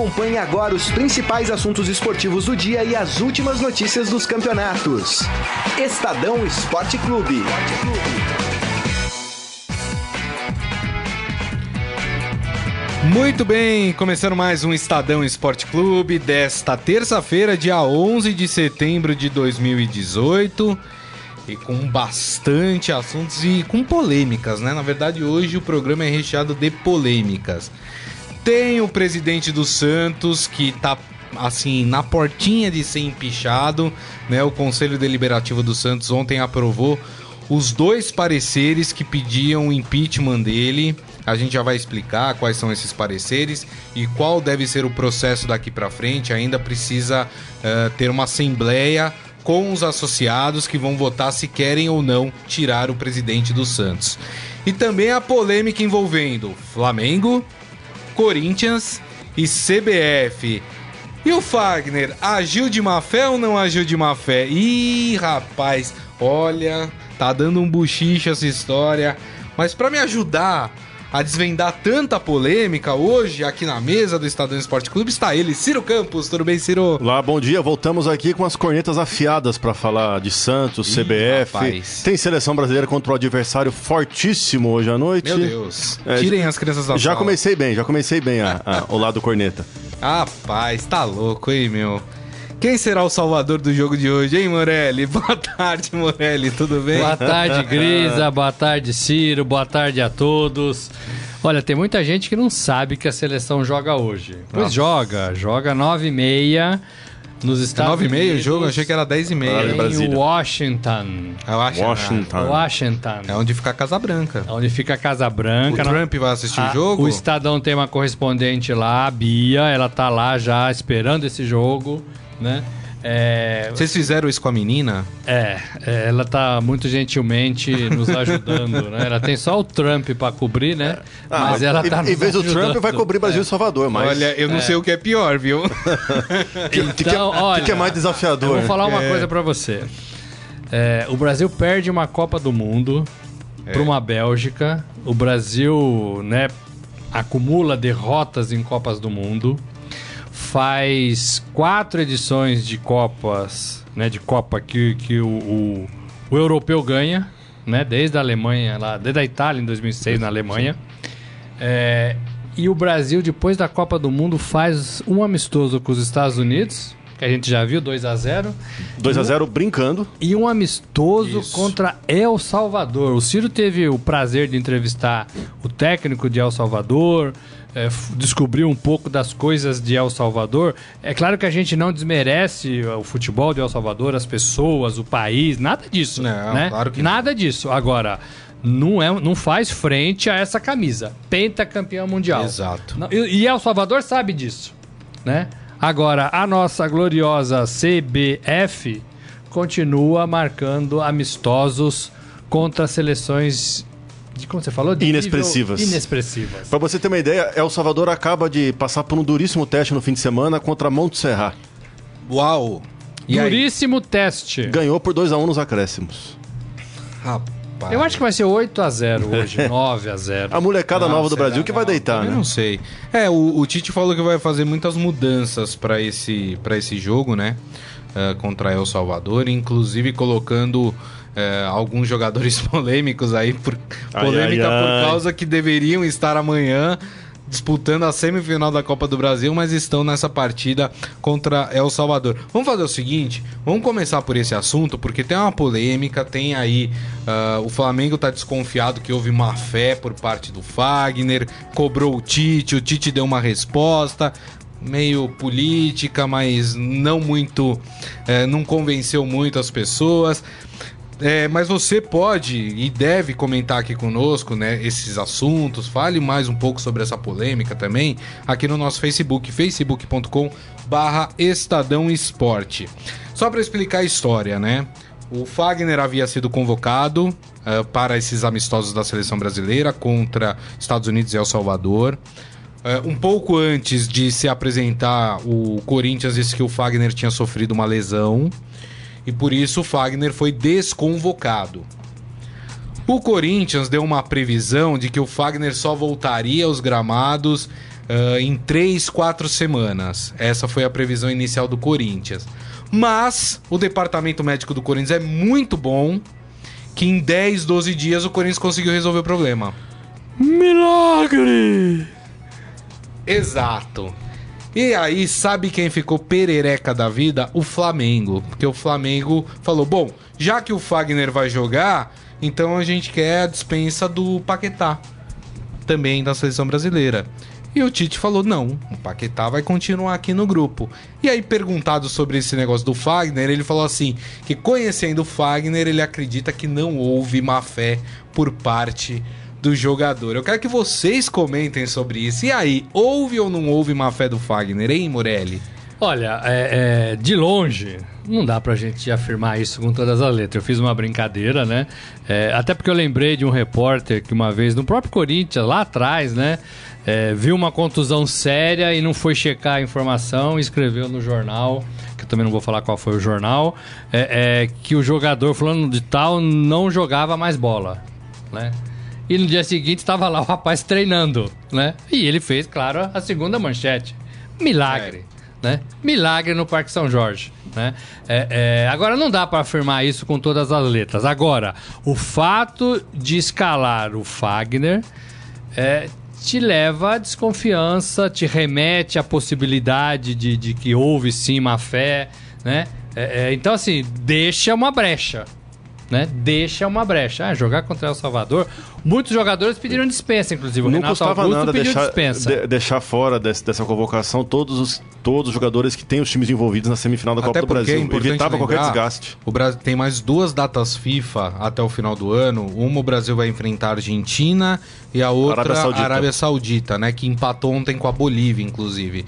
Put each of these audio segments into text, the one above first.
Acompanhe agora os principais assuntos esportivos do dia e as últimas notícias dos campeonatos. Estadão Esporte Clube. Muito bem, começando mais um Estadão Esporte Clube desta terça-feira, dia 11 de setembro de 2018. E com bastante assuntos e com polêmicas, né? Na verdade, hoje o programa é recheado de polêmicas. Tem o presidente do Santos que tá assim na portinha de ser empichado, né? O Conselho Deliberativo do Santos ontem aprovou os dois pareceres que pediam o impeachment dele. A gente já vai explicar quais são esses pareceres e qual deve ser o processo daqui para frente. Ainda precisa uh, ter uma assembleia com os associados que vão votar se querem ou não tirar o presidente do Santos. E também a polêmica envolvendo Flamengo, Corinthians e CBF. E o Fagner, agiu de má fé ou não agiu de má fé? Ih, rapaz, olha, tá dando um buchicho essa história. Mas para me ajudar a desvendar tanta polêmica hoje aqui na mesa do Estadão Esporte Clube está ele, Ciro Campos. Tudo bem, Ciro? Olá, bom dia. Voltamos aqui com as cornetas afiadas para falar de Santos, Ih, CBF. Rapaz. Tem seleção brasileira contra o adversário fortíssimo hoje à noite. Meu Deus. É, Tirem as crianças da Já sala. comecei bem, já comecei bem a, a, o lado corneta. Rapaz, tá louco, hein, meu? Quem será o salvador do jogo de hoje, hein, Morelli? Boa tarde, Morelli, tudo bem? Boa tarde, Grisa. Boa tarde, Ciro. Boa tarde a todos. Olha, tem muita gente que não sabe que a seleção joga hoje. Pois Nossa. joga, joga 9 e meia nos Estados 9 e meia o jogo? Eu achei que era 10 e meia. Em Washington. É Washington. Washington. Washington. É onde fica a Casa Branca. É onde fica a Casa Branca. O Trump vai assistir a, o jogo? O Estadão tem uma correspondente lá, a Bia. Ela tá lá já esperando esse jogo né? É... Vocês fizeram isso com a menina? É, é, ela tá muito gentilmente nos ajudando, né? Ela tem só o Trump para cobrir, né? Ah, mas ela tá Em vez do Trump, vai cobrir Brasil e Salvador, mas... Olha, eu não é. sei o que é pior, viu? então, que, que, é, olha, que é mais desafiador? Eu vou falar uma é. coisa para você. É, o Brasil perde uma Copa do Mundo é. para uma Bélgica. O Brasil, né, acumula derrotas em Copas do Mundo faz quatro edições de Copas, né, de Copa que, que o, o, o europeu ganha, né, desde a Alemanha, lá, desde a Itália em 2006 na Alemanha. É, e o Brasil, depois da Copa do Mundo, faz um amistoso com os Estados Unidos, que a gente já viu, 2 a 0 2 a 0 brincando. E um amistoso Isso. contra El Salvador. O Ciro teve o prazer de entrevistar o técnico de El Salvador, é, descobrir um pouco das coisas de El Salvador. É claro que a gente não desmerece o futebol de El Salvador, as pessoas, o país, nada disso. Não, né? claro que Nada não. disso. Agora, não, é, não faz frente a essa camisa. Pentacampeão mundial. Exato. E, e El Salvador sabe disso, né? Agora, a nossa gloriosa CBF continua marcando amistosos contra seleções de como você falou? De inexpressivas. Inexpressivas. Para você ter uma ideia, El Salvador acaba de passar por um duríssimo teste no fim de semana contra Montserrat. Uau! E duríssimo aí? teste. Ganhou por 2 a 1 um nos acréscimos. Rapaz. Eu acho que vai ser 8 a 0 hoje, 9 a 0 A molecada não, nova do Brasil que vai deitar, né? Eu não sei. É, o, o, Tite falou que vai fazer muitas mudanças para esse, esse jogo, né? Uh, contra El Salvador, inclusive colocando é, alguns jogadores polêmicos aí, por, polêmica ai, ai, por causa que deveriam estar amanhã disputando a semifinal da Copa do Brasil, mas estão nessa partida contra El Salvador. Vamos fazer o seguinte, vamos começar por esse assunto, porque tem uma polêmica, tem aí uh, o Flamengo está desconfiado que houve má fé por parte do Fagner, cobrou o Tite, o Tite deu uma resposta, meio política, mas não muito, uh, não convenceu muito as pessoas. É, mas você pode e deve comentar aqui conosco, né, esses assuntos. Fale mais um pouco sobre essa polêmica também aqui no nosso Facebook, facebook.com barra Estadão Esporte. Só para explicar a história, né? O Fagner havia sido convocado uh, para esses amistosos da seleção brasileira contra Estados Unidos e El Salvador. Uh, um pouco antes de se apresentar, o Corinthians disse que o Fagner tinha sofrido uma lesão e por isso o Fagner foi desconvocado. O Corinthians deu uma previsão de que o Fagner só voltaria aos gramados uh, em três, quatro semanas. Essa foi a previsão inicial do Corinthians. Mas o departamento médico do Corinthians é muito bom que em 10, 12 dias o Corinthians conseguiu resolver o problema. Milagre! Exato. E aí, sabe quem ficou perereca da vida? O Flamengo. Porque o Flamengo falou: bom, já que o Fagner vai jogar, então a gente quer a dispensa do Paquetá. Também da seleção brasileira. E o Tite falou: não, o Paquetá vai continuar aqui no grupo. E aí, perguntado sobre esse negócio do Fagner, ele falou assim: que conhecendo o Fagner, ele acredita que não houve má fé por parte do jogador. Eu quero que vocês comentem sobre isso. E aí, houve ou não houve má fé do Fagner, hein, Morelli? Olha, é, é, de longe, não dá pra gente afirmar isso com todas as letras. Eu fiz uma brincadeira, né? É, até porque eu lembrei de um repórter que uma vez, no próprio Corinthians, lá atrás, né? É, viu uma contusão séria e não foi checar a informação e escreveu no jornal, que eu também não vou falar qual foi o jornal, é, é, que o jogador fulano de tal não jogava mais bola, né? E no dia seguinte estava lá o rapaz treinando, né? E ele fez, claro, a segunda manchete. Milagre. É né? Milagre no Parque São Jorge, né? É, é, agora não dá para afirmar isso com todas as letras. Agora, o fato de escalar o Fagner é, te leva à desconfiança, te remete à possibilidade de, de que houve sim má fé, né? É, é, então assim deixa uma brecha, né? Deixa uma brecha. Ah, jogar contra El Salvador. Muitos jogadores pediram dispensa, inclusive. O não Renato custava Augusto nada pediu deixar, dispensa. de- deixar fora desse- dessa convocação todos os, todos os jogadores que têm os times envolvidos na semifinal da Até Copa do é Brasil. importante Evitava qualquer desgaste. O Brasil tem mais duas datas FIFA até o final do ano. Uma o Brasil vai enfrentar a Argentina e a outra Arábia a Saudita. Arábia Saudita, né? Que empatou ontem com a Bolívia, inclusive.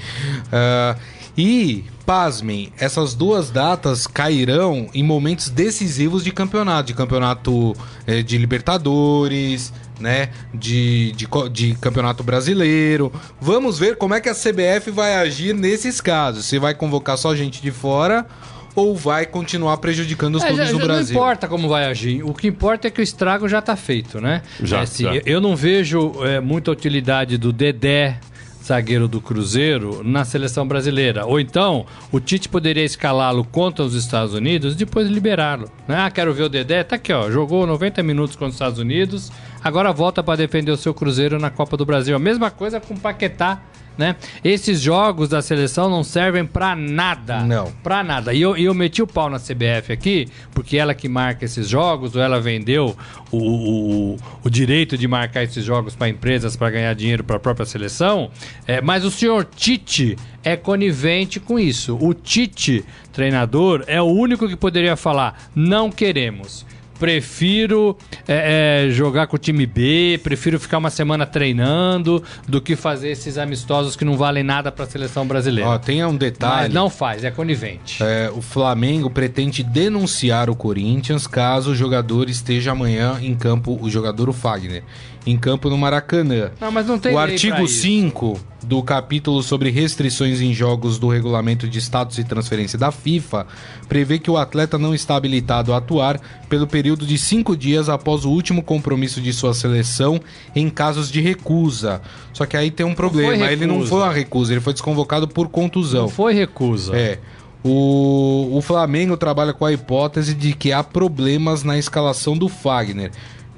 Ah, e, pasmem, essas duas datas cairão em momentos decisivos de campeonato. De campeonato eh, de Libertadores, né? De, de, de campeonato brasileiro. Vamos ver como é que a CBF vai agir nesses casos. Se vai convocar só gente de fora ou vai continuar prejudicando os É, clubes já- do já Brasil. Não importa como vai agir. O que importa é que o estrago já está feito, né? Já, É, assim, já. eu- Eu não vejo é, muita utilidade do Dedé, zagueiro do Cruzeiro, na seleção brasileira. Ou então, o Tite poderia escalá-lo contra os Estados Unidos e depois liberá-lo. Né? Ah, quero ver o Dedé. Tá aqui, ó. Jogou 90 minutos contra os Estados Unidos. Agora volta para defender o seu Cruzeiro na Copa do Brasil. A mesma coisa com o Paquetá. Né? Esses jogos da seleção não servem pra nada. Não. Pra nada. E eu, eu meti o pau na CBF aqui, porque ela que marca esses jogos, ou ela vendeu o, o, o- o direito de marcar esses jogos para empresas para ganhar dinheiro para a própria seleção. É, mas o senhor Tite é conivente com isso. O Tite, treinador, é o único que poderia falar: não queremos. Prefiro é, é, jogar com o time B, prefiro ficar uma semana treinando do que fazer esses amistosos que não valem nada para a seleção brasileira. Ó, tem um detalhe. Mas não faz, é conivente. É, o Flamengo pretende denunciar o Corinthians caso o jogador esteja amanhã em campo, o jogador o Fagner, em campo no Maracanã. Não, mas não tem o artigo isso. 5 do capítulo sobre restrições em jogos do regulamento de status e transferência da FIFA prevê que o atleta não está habilitado a atuar pelo período de cinco dias após o último compromisso de sua seleção em casos de recusa. Só que aí tem um problema, ele não foi uma recusa, ele foi desconvocado por contusão. Não foi recusa. É. O, o Flamengo trabalha com a hipótese de que há problemas na escalação do Fagner.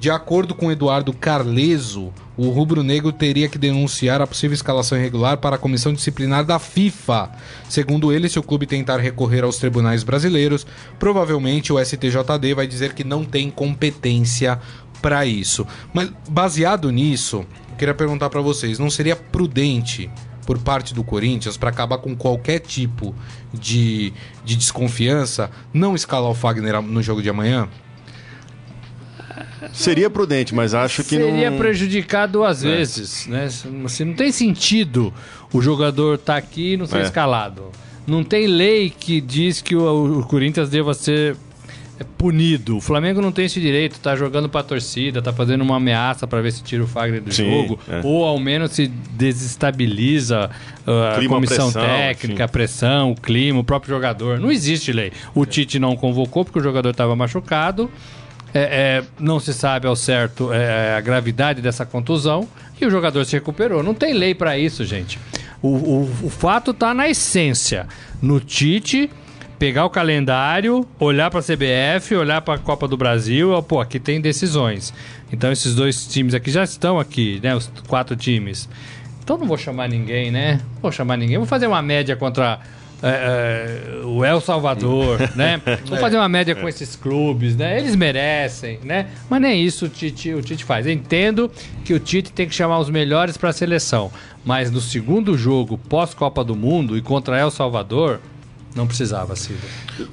De acordo com Eduardo Carleso, o rubro-negro teria que denunciar a possível escalação irregular para a comissão disciplinar da FIFA. Segundo ele, se o clube tentar recorrer aos tribunais brasileiros, provavelmente o STJD vai dizer que não tem competência para isso. Mas baseado nisso, eu queria perguntar para vocês, não seria prudente por parte do Corinthians para acabar com qualquer tipo de, de desconfiança não escalar o Fagner no jogo de amanhã? Seria prudente, mas acho que Seria não. prejudicar duas É. vezes, né? Assim, não tem sentido o jogador estar aqui e não ser É. escalado. Não tem lei que diz que o, o Corinthians deva ser é, punido. O Flamengo não tem esse direito, tá jogando pra torcida, tá fazendo uma ameaça pra ver se tira o Fagner do Sim, jogo, é. ou ao menos se desestabiliza uh, a Clima, comissão pressão, técnica, a pressão, o clima, o próprio jogador. Não existe lei. O Tite não convocou porque o jogador estava machucado. É, é, não se sabe ao certo é, a gravidade dessa contusão e o jogador se recuperou. Não tem lei para isso, gente. O, o, o fato está na essência. No Tite pegar o calendário, olhar para a CBF, olhar para a Copa do Brasil, pô, aqui tem decisões. Então esses dois times aqui já estão aqui, né, os quatro times. Então não vou chamar ninguém, né? Vou chamar ninguém. Vou fazer uma média contra é, é, o El Salvador, né? Vou fazer uma média com esses clubes, né? Eles merecem, né? Mas nem isso o Tite, o Tite faz. Eu entendo que o Tite tem que chamar os melhores para a seleção, mas no segundo jogo pós-Copa do Mundo e contra El Salvador, não precisava, Cida.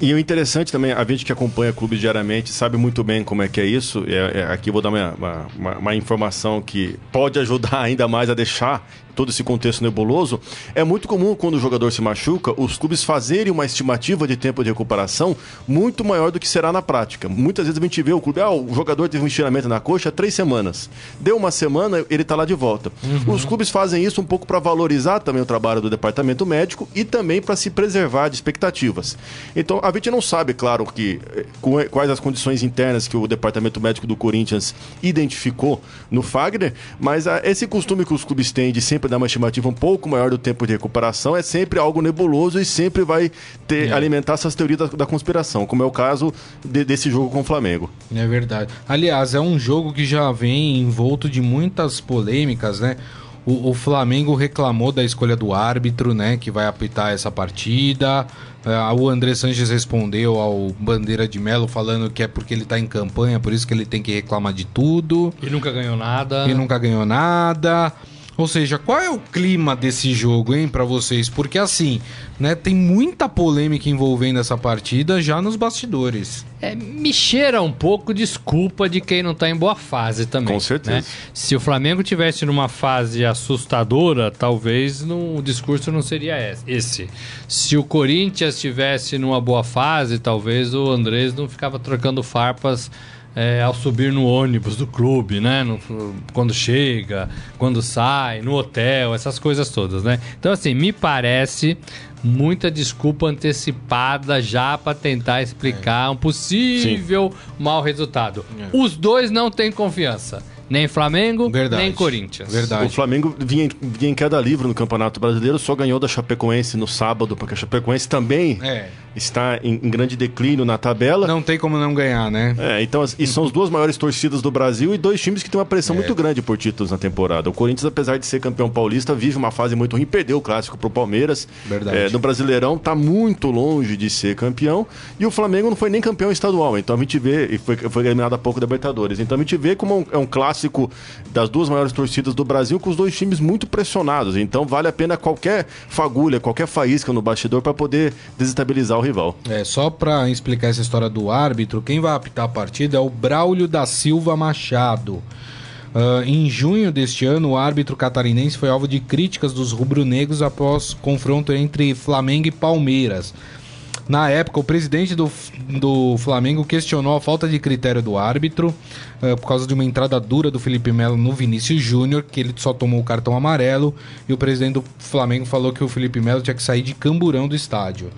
E o interessante também, a gente que acompanha clubes diariamente sabe muito bem como é que é isso. É, é, aqui vou dar uma, uma, uma, informação que pode ajudar ainda mais a deixar todo esse contexto nebuloso, é muito comum quando o jogador se machuca, os clubes fazerem uma estimativa de tempo de recuperação muito maior do que será na prática. Muitas vezes a gente vê o clube, ah, o jogador teve um estiramento na coxa três semanas. Deu uma semana, ele está lá de volta. Uhum. Os clubes fazem isso um pouco para valorizar também o trabalho do departamento médico e também para se preservar de expectativas. Então a gente não sabe, claro, que eh, quais as condições internas que o departamento médico do Corinthians identificou no Fagner, mas ah, esse costume que os clubes têm de sempre sempre dar uma estimativa um pouco maior do tempo de recuperação, é sempre algo nebuloso e sempre vai ter, é. alimentar essas teorias da, da, conspiração, como é o caso de, desse jogo com o Flamengo. É verdade. Aliás, é um jogo que já vem envolto de muitas polêmicas, né? O, o, Flamengo reclamou da escolha do árbitro, né, que vai apitar essa partida. Uh, o André Sanches respondeu ao Bandeira de Melo falando que é porque ele está em campanha, por isso que ele tem que reclamar de tudo. E nunca ganhou nada. E nunca ganhou nada. Ou seja, qual é o clima desse jogo, hein, para vocês? Porque assim, né, tem muita polêmica envolvendo essa partida já nos bastidores. É, me cheira um pouco desculpa de quem não tá em boa fase também. Com certeza. Né? Se o Flamengo tivesse numa fase assustadora, talvez no, o discurso não seria esse. Se o Corinthians estivesse numa boa fase, talvez o Andrés não ficava trocando farpas é, ao subir no ônibus do clube, né? No, quando chega, quando sai, no hotel, essas coisas todas, né? Então, assim, me parece muita desculpa antecipada já para tentar explicar é. um possível Sim. mau resultado. É. Os dois não têm confiança. Nem Flamengo, Verdade. nem Corinthians. Verdade. O Flamengo vinha, vinha em queda livre no Campeonato Brasileiro, só ganhou da Chapecoense no sábado, porque a Chapecoense também é. está em, em, grande declínio na tabela. Não tem como não ganhar, né? É, então, e são as duas maiores torcidas do Brasil e dois times que têm uma pressão é. muito grande por títulos na temporada. O Corinthians, apesar de ser campeão paulista, vive uma fase muito ruim, perdeu o clássico pro Palmeiras. Verdade. É, no Brasileirão, está muito longe de ser campeão. E o Flamengo não foi nem campeão estadual. Então a gente vê, e foi, foi eliminado há pouco da Libertadores. Então a gente vê como um, é um clássico clássico das duas maiores torcidas do Brasil, com os dois times muito pressionados. Então vale a pena qualquer fagulha, qualquer faísca no bastidor para poder desestabilizar o rival. É, só para explicar essa história do árbitro, quem vai apitar a partida é o Braulio da Silva Machado. Uh, em junho deste ano, o árbitro catarinense foi alvo de críticas dos rubro-negros após confronto entre Flamengo e Palmeiras. Na época, o presidente do, do Flamengo questionou a falta de critério do árbitro uh, por causa de uma entrada dura do Felipe Melo no Vinícius Júnior, que ele só tomou o cartão amarelo, e o presidente do Flamengo falou que o Felipe Melo tinha que sair de camburão do estádio.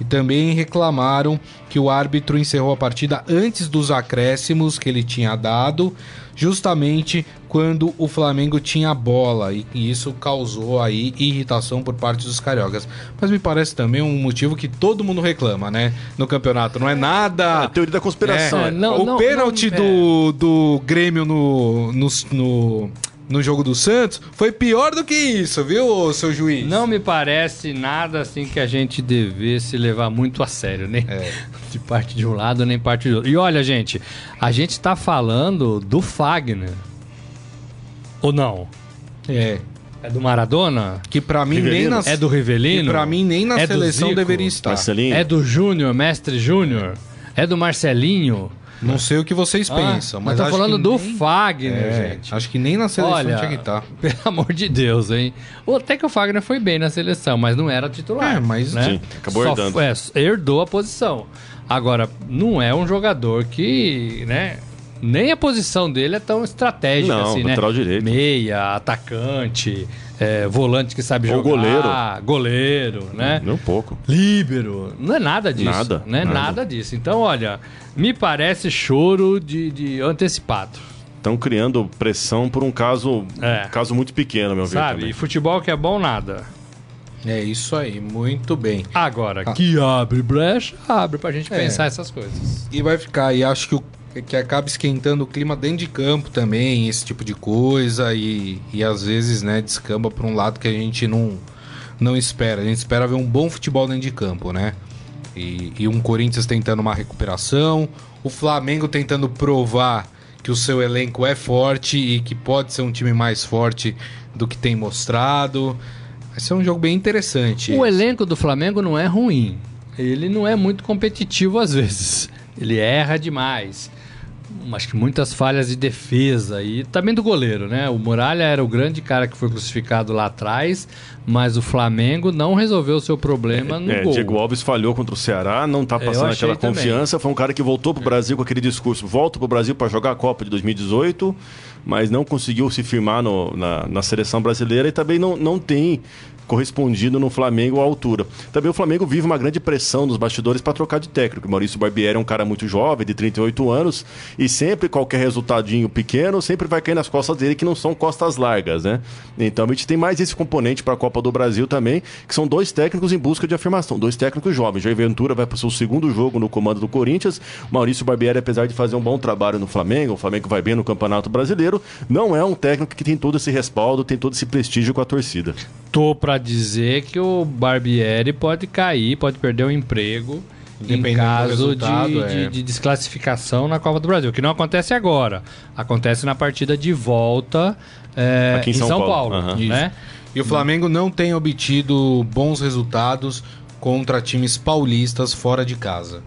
E também reclamaram que o árbitro encerrou a partida antes dos acréscimos que ele tinha dado, justamente quando o Flamengo tinha a bola e, isso causou aí irritação por parte dos cariocas. Mas me parece também um motivo que todo mundo reclama, né? No campeonato. Não é nada. É a teoria da conspiração. É, não, o não, pênalti não, do, é. do Grêmio no, no, no no jogo do Santos foi pior do que isso, viu, seu juiz? Não me parece nada assim que a gente devesse levar muito a sério, nem é. de parte de um lado, nem parte do outro. E olha, gente, a gente está falando do Fagner. Ou não? É. É do Maradona? Que para mim Rivelino. nem na... É do Rivelino? Que pra mim nem na é seleção deveria estar. Marcelinho. É do Júnior, mestre Júnior? É do Marcelinho? Não sei o que vocês ah, pensam, mas. Eu tô falando do nem... Fagner, é, gente. Acho que nem na seleção Olha, tinha que estar. Tá. Pelo amor de Deus, hein? Até que o Fagner foi bem na seleção, mas não era titular. É, mas né? sim, acabou Só herdando. É, herdou a posição. Agora, não é um jogador que, né? Nem a posição dele é tão estratégica Não, assim, né? lateral direito. Meia, atacante, é, volante que sabe Ou jogar. goleiro. Goleiro, né? Nem um pouco. Líbero. Não é nada disso. Nada, Não é nada, nada. disso. Então, olha, me parece choro de, de antecipado. Estão criando pressão por um caso, É. caso muito pequeno, meu ver. Sabe? E futebol que é bom, nada. É isso aí, muito bem. Agora, Ah. que abre brecha, abre pra gente É. pensar essas coisas. E vai ficar, e acho que, o, que acaba esquentando o clima dentro de campo também, esse tipo de coisa, e, e às vezes, né, descamba para um lado que a gente não, não espera. A gente espera ver um bom futebol dentro de campo, né? E, e um Corinthians tentando uma recuperação, o Flamengo tentando provar que o seu elenco é forte e que pode ser um time mais forte do que tem mostrado. Vai ser um jogo bem interessante. O esse. elenco do Flamengo não é ruim. Ele não é muito competitivo às vezes. Ele erra demais. Acho que muitas falhas de defesa e também do goleiro, né? O Muralha era o grande cara que foi crucificado lá atrás, mas o Flamengo não resolveu o seu problema no É, gol. Diego Alves falhou contra o Ceará, não tá É, passando aquela também. confiança. Foi um cara que voltou pro Brasil com aquele discurso: volto pro Brasil para jogar a Copa de 2018, mas não conseguiu se firmar no- na, na seleção brasileira e também não, não tem correspondido no Flamengo à altura. Também o Flamengo vive uma grande pressão nos bastidores para trocar de técnico. Maurício Barbieri é um cara muito jovem, de 38 anos, e sempre qualquer resultadinho pequeno sempre vai cair nas costas dele, que não são costas largas, né? Então a gente tem mais esse componente para a Copa do Brasil também, que são dois técnicos em busca de afirmação, dois técnicos jovens. Jair Ventura vai para o seu segundo jogo no comando do Corinthians. Maurício Barbieri, apesar de fazer um bom trabalho no Flamengo, o Flamengo vai bem no Campeonato Brasileiro, não é um técnico que tem todo esse respaldo, tem todo esse prestígio com a torcida. Tô pra dizer que o Barbieri pode cair, pode perder o emprego em caso de, é. de- de desclassificação na Copa do Brasil, que não acontece agora. Acontece na partida de volta é, Aqui em em São São, Paulo. Paulo, Aham. né? E o Flamengo não tem obtido bons resultados contra times paulistas fora de casa.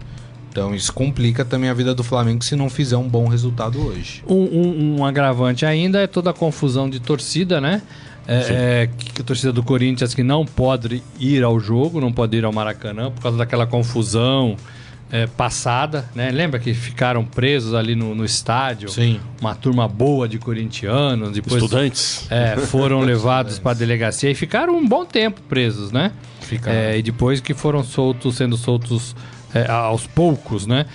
Então isso complica também a vida do Flamengo se não fizer um bom resultado hoje. Um, um- um agravante ainda é toda a confusão de torcida, né? É, é, que a torcida do Corinthians que não pode ir ao jogo, não pode ir ao Maracanã por causa daquela confusão é, passada, né? Lembra que ficaram presos ali no, no estádio? Sim. Uma turma boa de corintianos, depois Estudantes. é, foram levados para a delegacia e ficaram um bom tempo presos, né? Ficaram. É, e depois que foram soltos, sendo soltos é, aos poucos, né?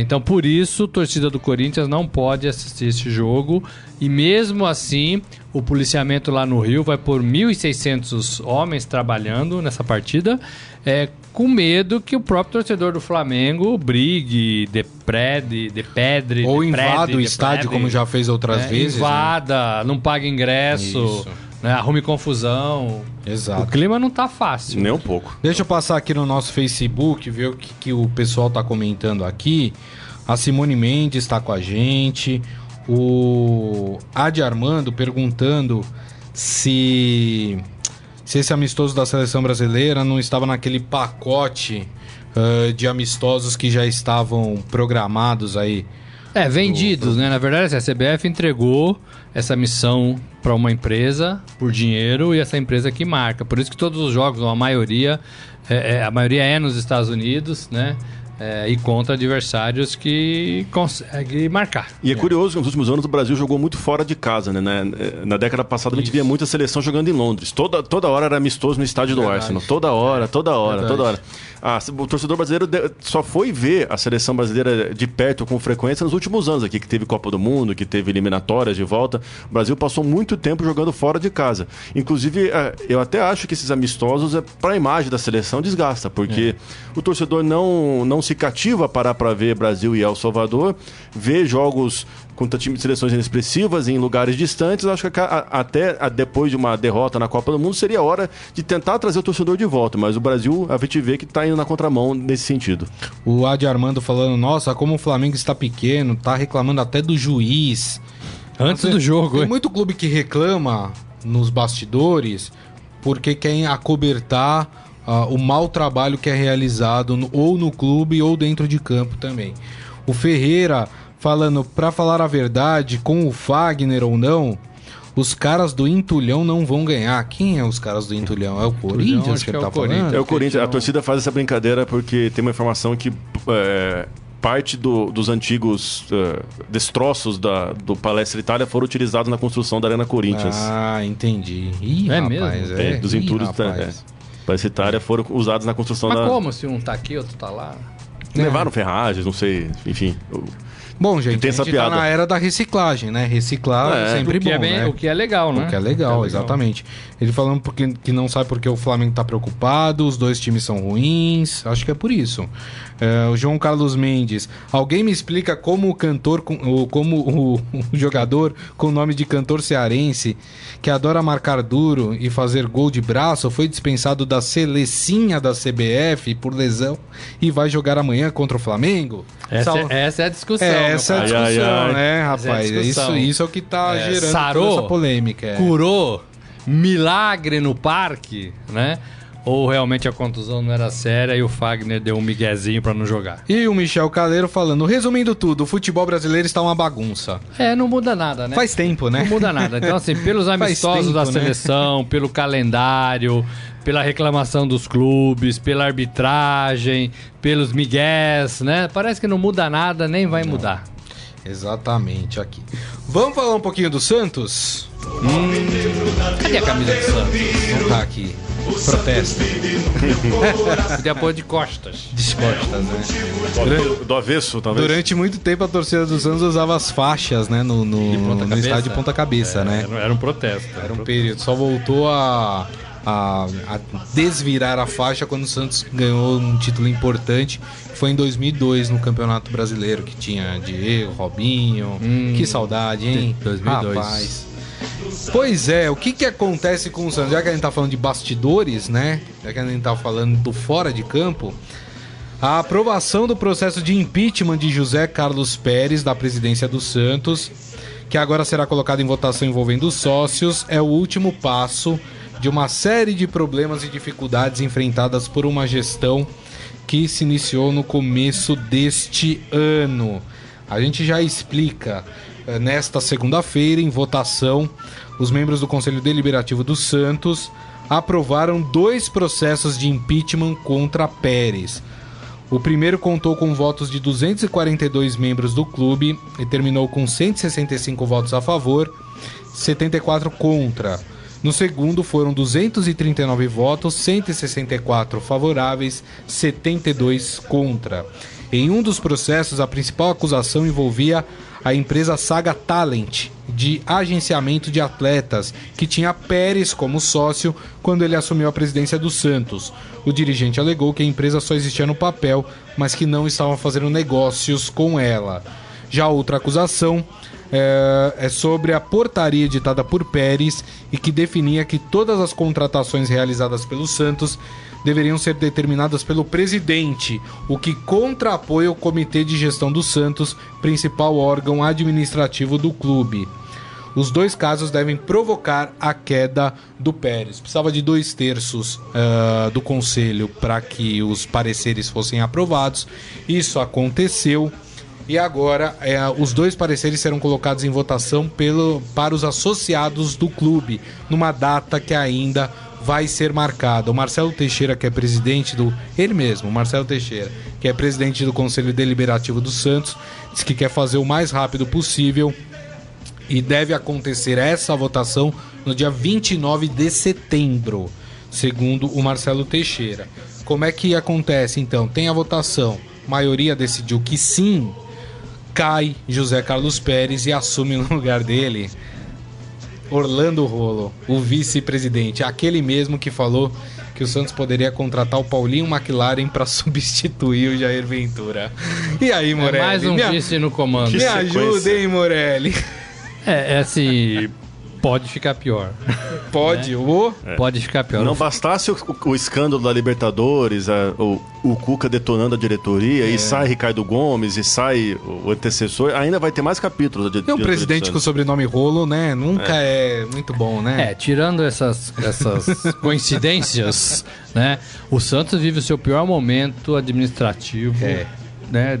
Então, por isso, a torcida do Corinthians não pode assistir esse jogo. E mesmo assim, o policiamento lá no Rio vai por 1.600 homens trabalhando nessa partida, é, com medo que o próprio torcedor do Flamengo brigue, deprede, depedre, Ou deprede, invada o estádio, deprede, como já fez outras né? vezes. né? Invada, não paga ingresso, Isso. né? arrume confusão. O Exato. clima não tá fácil. Nem um pouco. Deixa eu passar aqui no nosso Facebook, ver o que, que o pessoal tá comentando aqui. A Simone Mendes está com a gente. O Adi Armando perguntando se, se esse amistoso da seleção brasileira não estava naquele pacote ah, de amistosos que já estavam programados aí. É, vendidos, né? Na verdade, assim, a CBF entregou essa missão para uma empresa por dinheiro e essa empresa que marca. Por isso que todos os jogos, a maioria, é, é, a maioria é nos Estados Unidos, né? É, e contra adversários que conseguem marcar. E é curioso que nos últimos anos o Brasil jogou muito fora de casa, né? Na, na década passada a gente via muita seleção jogando em Londres. Toda, toda hora era amistoso no estádio do Verdade. Arsenal. Toda hora, toda hora, Verdade. toda hora. Ah, o torcedor brasileiro só foi ver a seleção brasileira de perto com frequência nos últimos anos aqui, que teve Copa do Mundo, que teve eliminatórias de volta. O Brasil passou muito tempo jogando fora de casa. Inclusive, eh, eu até acho que esses amistosos, é para a imagem da seleção, desgasta, porque o torcedor não, não se cativa a parar para ver Brasil e El Salvador, ver jogos contra times de seleções inexpressivas em lugares distantes. Acho que a- até a- depois de uma derrota na Copa do Mundo seria hora de tentar trazer o torcedor de volta, mas o Brasil, a gente vê que está indo na contramão nesse sentido. O Adi Armando falando, nossa, como o Flamengo está pequeno, tá reclamando até do juiz. Antes do jogo, Tem hein? muito clube que reclama nos bastidores porque querem acobertar ah, o mau trabalho que é realizado no- ou no clube ou dentro de campo também. O Ferreira falando, pra falar a verdade, com o Fagner ou não, os caras do Entulhão não vão ganhar. Quem é os caras do Entulhão? É o Corinthians que que ele é tá o Corinthians. falando? É o Corinthians, a torcida faz essa brincadeira porque tem uma informação que é, parte do, dos antigos uh, destroços da, do Palestra Itália foram utilizados na construção da Arena Corinthians. Ah, entendi. Ih, É rapaz, mesmo? É, dos Ih, entulhos da Itália foram usados na construção Mas da. como se um tá aqui, outro tá lá? Levaram ferragens, não sei, enfim. O- Bom, gente, tem a gente tá piada. na era da reciclagem, né? Reciclar É. é sempre o, que bom, é bem- né? o que é legal, né? O que é legal, que é exatamente. Ele falando porque, que não sabe porque o Flamengo tá preocupado, os dois times são ruins. Acho que é por isso. É, o João Carlos Mendes. Alguém me explica como o cantor, com- o- como o, jogador com o nome de cantor cearense, que adora marcar duro e fazer gol de braço, foi dispensado da selecinha da CBF por lesão e vai jogar amanhã contra o Flamengo? Essa, Sal- é, essa é a discussão. é, essa é a Ai, ai, discussão, ai. né, é rapaz? isso, discussão. isso é o que tá É, gerando sarou, essa polêmica. é. Curou, milagre no parque, né? Ou realmente a contusão não era séria e o Fagner deu um miguezinho pra não jogar? E o Michel Caleiro falando, resumindo tudo, o futebol brasileiro está uma bagunça. É, não muda nada, né? Faz tempo, né? Não muda nada. Então, assim, pelos amistosos tempo, da né? seleção, pelo calendário, pela reclamação dos clubes, pela arbitragem, pelos migués, né? Parece que não muda nada, nem vai mudar. Exatamente, aqui. Vamos falar um pouquinho do Santos? Cadê a camisa do Santos? Não tá aqui. Protesto. Podia pôr de costas. Descostas, né? Do, do avesso, talvez. Durante muito tempo a torcida do Santos usava as faixas, né? No, no, De no estádio de ponta cabeça, né? Era, era um protesto. Era um período. Só voltou a, a, a desvirar a faixa quando o Santos ganhou um título importante. Foi em 2002 no Campeonato Brasileiro, que tinha Diego, Robinho. que saudade, hein? 2002. Rapaz. Pois é, o que que acontece com o Santos? Já que a gente tá falando de bastidores, né? Já que a gente tá falando do fora de campo, a aprovação do processo de impeachment de José Carlos Pérez da presidência do Santos, que agora será colocado em votação envolvendo os sócios, é o último passo de uma série de problemas e dificuldades enfrentadas por uma gestão que se iniciou no começo deste ano. A gente já explica eh, nesta segunda-feira, em votação, os membros do Conselho Deliberativo do Santos aprovaram dois processos de impeachment contra Pérez. O primeiro contou com votos de 242 membros do clube e terminou com 165 votos a favor, 74 contra. No segundo foram 239 votos, 164 favoráveis, 72 contra. Em um dos processos, a principal acusação envolvia a empresa Saga Talent, de agenciamento de atletas, que tinha Pérez como sócio quando ele assumiu a presidência do Santos. O dirigente alegou que a empresa só existia no papel, mas que não estavam fazendo negócios com ela. Já outra acusação é, é sobre a portaria editada por Pérez e que definia que todas as contratações realizadas pelo Santos deveriam ser determinadas pelo presidente, o que contrapõe o Comitê de Gestão do Santos, principal órgão administrativo do clube. Os dois casos devem provocar a queda do Pérez. Precisava de dois terços ah, do conselho para que os pareceres fossem aprovados. Isso aconteceu. E agora eh, os dois pareceres serão colocados em votação pelo, para os associados do clube, numa data que ainda vai ser marcada. O Marcelo Teixeira, que é presidente do. Ele mesmo, Marcelo Teixeira, que é presidente do Conselho Deliberativo do Santos, diz que quer fazer o mais rápido possível e deve acontecer essa votação no dia 29 de setembro, segundo o Marcelo Teixeira. Como é que acontece então? Tem a votação, maioria decidiu que sim, cai José Carlos Pérez e assume no lugar dele Orlando Rolo, o vice-presidente, aquele mesmo que falou que o Santos poderia contratar o Paulinho McLaren para substituir o Jair Ventura. E aí, É Morelli? mais um vice no comando. me ajuda, hein, Morelli? É, é assim, pode ficar pior. Pode, ô? Pode ficar pior. Não bastasse o, o- o escândalo da Libertadores, a- o, o Cuca detonando a diretoria, É. e sai Ricardo Gomes, e sai o antecessor, ainda vai ter mais capítulos da E um presidente com sobrenome Rolo, né? Nunca é, muito bom, né? É, tirando essas, essas coincidências, né? O Santos vive o seu pior momento administrativo, É. né?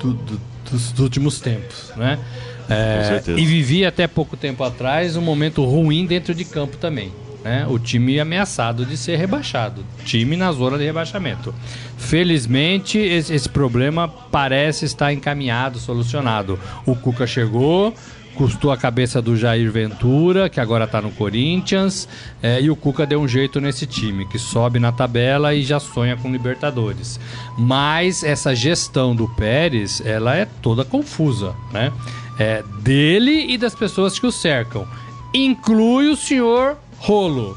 do- do- dos, dos últimos tempos, né? É, e vivia até pouco tempo atrás um momento ruim dentro de campo também. né? O time ameaçado de ser rebaixado. Time na zona de rebaixamento. Felizmente, esse, esse problema parece estar encaminhado, solucionado. O Cuca chegou, custou a cabeça do Jair Ventura, que agora está no Corinthians, é, e o Cuca deu um jeito nesse time, que sobe na tabela e já sonha com Libertadores. Mas essa gestão do Pérez, ela é toda confusa, né? É, dele e das pessoas que o cercam. Inclui o senhor Rolo,